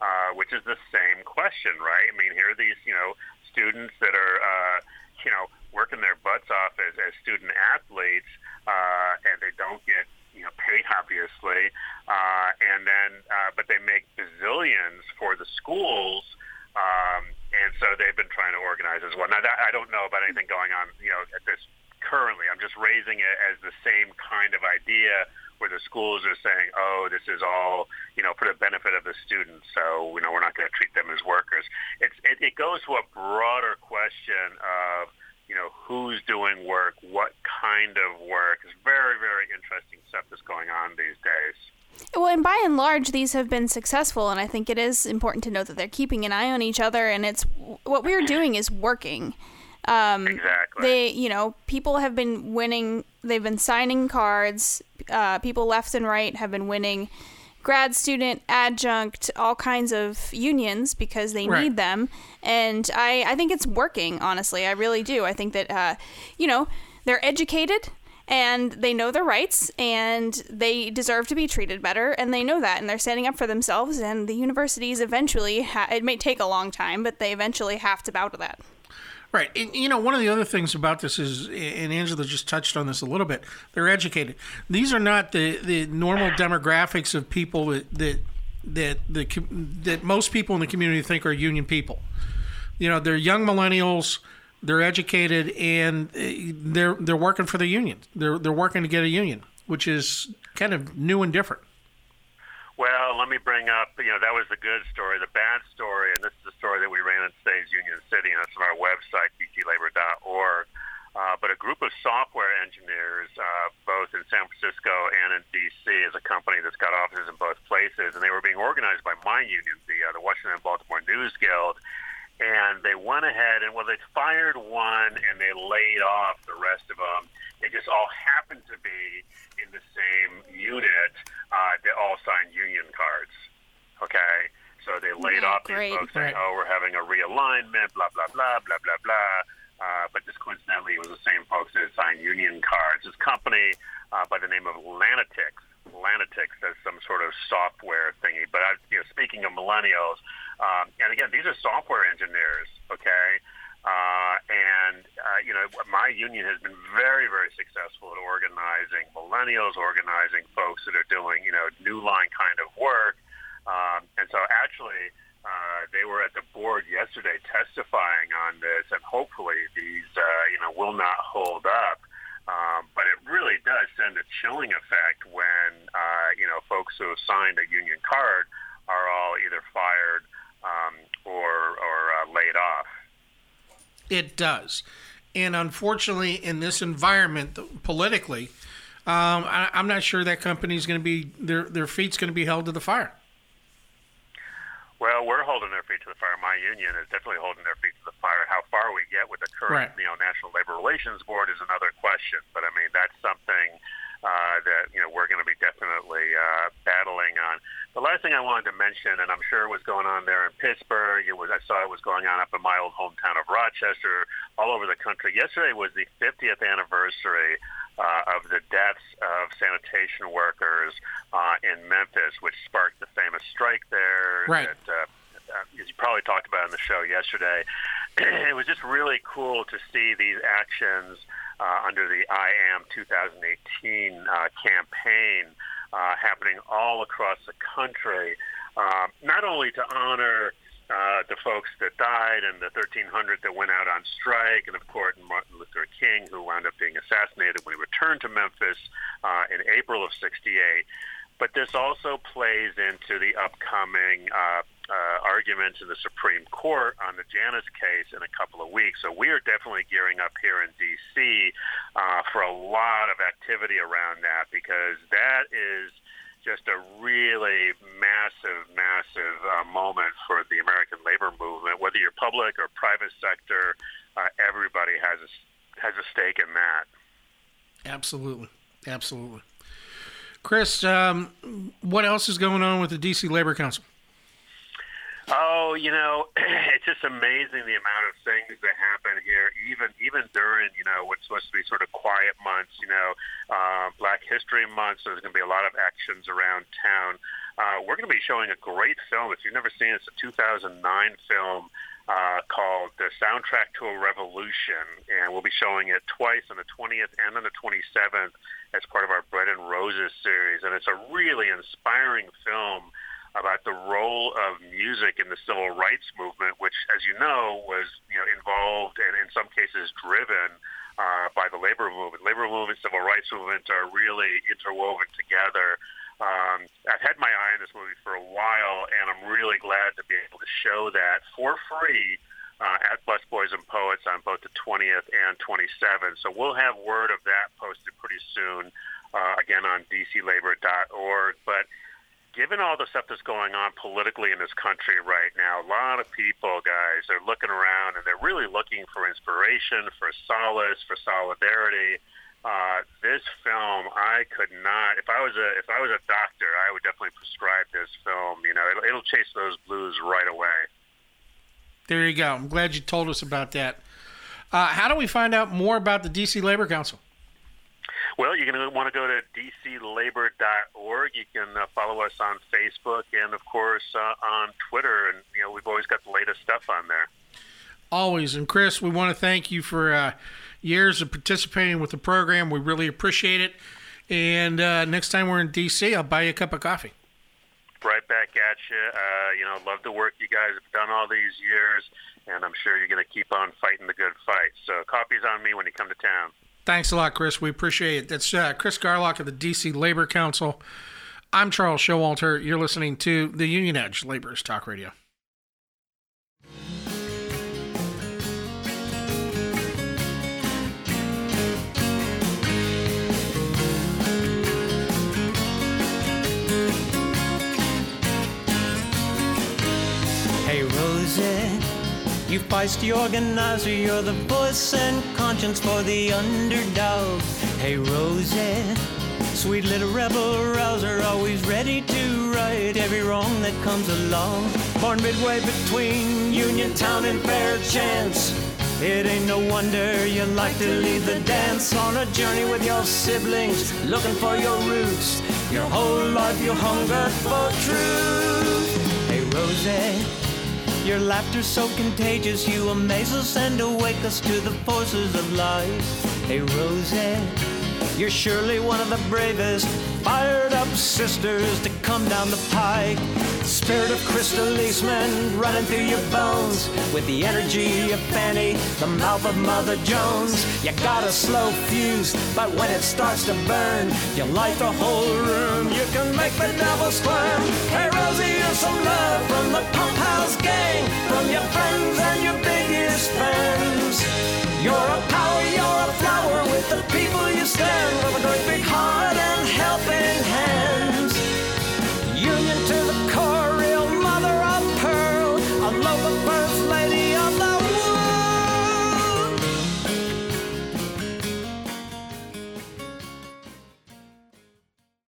Speaker 35: uh, which is the same question, right? I mean, here are these, you know, students that are, uh, you know, working their butts off as, as student athletes, uh, and they don't get, you know, paid obviously, uh, and then, uh, but they make bazillions for the schools. Um, and so they've been trying to organize as well. Now, that, I don't know about anything going on, you know, at this currently. I'm just raising it as the same kind of idea where the schools are saying, oh, this is all, you know, for the benefit of the students. So, you know, we're not going to treat them as workers. It's, it, it goes to a broader question of, you know, who's doing work, what kind of work. It's very, very interesting stuff that's going on these days.
Speaker 16: Well, and by and large, these have been successful, and I think it is important to note that they're keeping an eye on each other, and it's what we're doing is working. Um,
Speaker 35: exactly.
Speaker 16: They, you know, people have been winning. They've been signing cards. Uh, people left and right have been winning. Grad student, adjunct, all kinds of unions because they
Speaker 12: Right.
Speaker 16: need them, and I, I think it's working. Honestly, I really do. I think that, uh, you know, they're educated and they know their rights and they deserve to be treated better and they know that and they're standing up for themselves and the universities eventually ha- it may take a long time but they eventually have to bow to that
Speaker 12: Right. And, you know, one of the other things about this is, and Angela just touched on this a little bit, they're educated. These are not the, the normal demographics of people that, that, that, the, that most people in the community think are union people. You know, they're young millennials, they're educated, and uh, they're, they're working for the union. They're, they're working to get a union, which is kind of new and different.
Speaker 35: Well, let me bring up, you know, that was the good story. The bad story, and this story that we ran in today's Union City, and it's on our website, dclabor.org. Uh, but a group of software engineers, uh, both in San Francisco and in D.C., is a company that's got offices in both places, and they were being organized by my union, the, uh, the Washington and Baltimore News Guild. And they went ahead and, well, they fired one and they laid off the rest of them. They just all happened to be in the same unit uh, that all signed union cards. Okay? So they laid
Speaker 16: Yeah,
Speaker 35: off
Speaker 16: great.
Speaker 35: these folks saying, oh, we're having a realignment, blah, blah, blah, blah, blah, blah. Uh, but just coincidentally, it was the same folks that signed union cards. This company uh, by the name of Lanetix. Lanetix as some sort of software thingy. But I, you know, speaking of millennials, um, and again, these are software engineers, okay? Uh, and, uh, you know, my union has been very, very successful at organizing millennials, organizing folks that are doing, you know, new line kind of work. Um, and so actually, uh, they were at the board yesterday testifying on this, and hopefully these, uh, you know, will not hold up. Um, but it really does send a chilling effect when, uh, you know, folks who have signed a union card are all either fired um, or, or uh, laid off.
Speaker 12: It does. And unfortunately, in this environment, politically, um, I, I'm not sure that company's going to be, their, their feet's going to be held to the fire.
Speaker 35: Well, we're holding their feet to the fire. My union is definitely holding their feet to the fire. How far we get with the current,
Speaker 12: Right.
Speaker 35: you know, National Labor Relations Board is another question. But I mean, that's something uh, that you know we're going to be definitely uh, battling on. The last thing I wanted to mention, and I'm sure it was going on there in Pittsburgh. It was I saw it was going on up in my old hometown of Rochester, all over the country. Yesterday was the 50th anniversary uh, of the deaths of sanitation workers uh, in Memphis, which sparked the famous strike there.
Speaker 12: Right.
Speaker 35: That, uh, uh, as you probably talked about in the show yesterday, it was just really cool to see these actions uh, under the I Am 2018 uh, campaign uh, happening all across the country, um, not only to honor uh, the folks that died and the 1,300 that went out on strike, and of course Martin Luther King, who wound up being assassinated when he returned to Memphis uh, in April of '68. But this also plays into the upcoming uh, uh, arguments in the Supreme Court on the Janus case in a couple of weeks. So we are definitely gearing up here in D.C. Uh, for a lot of activity around that because that is just a really massive, massive uh, moment for the American labor movement. Whether you're public or private sector, uh, everybody has a, has a stake in that.
Speaker 12: Absolutely. Absolutely. Chris, um, what else is going on with the D.C. Labor Council?
Speaker 35: Oh, you know, it's just amazing the amount of things that happen here, even even during you know what's supposed to be sort of quiet months. You know, uh, Black History Month, so there's going to be a lot of actions around town. Uh, we're going to be showing a great film. If you've never seen it, it's a 2009 film uh, called The Soundtrack to a Revolution, and we'll be showing it twice on the 20th and on the 27th as part of our Bread and Roses series. And it's a really inspiring film about the role of music in the civil rights movement, which, as you know, was you know involved and in some cases driven uh, by the labor movement. Labor movement, civil rights movement are really interwoven together. Um, I've had my eye on this movie for a while, and I'm really glad to be able to show that for free uh, at Busboys and Poets on both the 20th and 27th. So we'll have word of that posted pretty soon, uh, again on dclabor.org. But given all the stuff that's going on politically in this country right now, a lot of people, guys, are looking around and they're really looking for inspiration, for solace, for solidarity. Uh, this film, I could not. If I was a if I was a doctor, I would definitely prescribe this film. You know, it'll, it'll chase those blues right away.
Speaker 12: There you go. I'm glad you told us about that. Uh, how do we find out more about the D.C. Labor Council?
Speaker 35: Well, you're going to want to go to dclabor.org. You can uh, follow us on Facebook and, of course, uh, on Twitter. And you know, we've always got the latest stuff on there.
Speaker 12: Always. And Chris, we want to thank you for uh, years of participating with the program. We really appreciate it. And uh, next time we're in D.C., I'll buy you a cup of coffee.
Speaker 35: Right back at you. Uh, you know, love the work you guys have done all these years, and I'm sure you're going to keep on fighting the good fight. So, coffee's on me when you come to town.
Speaker 12: Thanks a lot, Chris. We appreciate it. That's uh, Chris Garlock of the D.C. Labor Council. I'm Charles Showalter. You're listening to the Union Edge Laborers Talk Radio.
Speaker 36: You feisty organizer, you're the voice and conscience for the underdog. Hey Rosie, sweet little rebel rouser, always ready to right every wrong that comes along. Born midway between Uniontown and Fairchance. It ain't no wonder you like to lead the dance on a journey with your siblings, looking for your roots. Your whole life you hungered for truth. Hey Rosie, your laughter's so contagious, you amaze us and awake us to the forces of life. Hey Rosie, you're surely one of the bravest, Fired up sisters to come down the pike. Spirit of Crystal Leaseman running through your bones. With the energy of Fanny, the mouth of Mother Jones. You got a slow fuse, but when it starts to burn, you light the whole room. You can make the devil squirm. Hey Rosie, here's some love from the pump house gang. From your friends and your biggest fans. You're a power, you're a flower with the people you stand. With a great big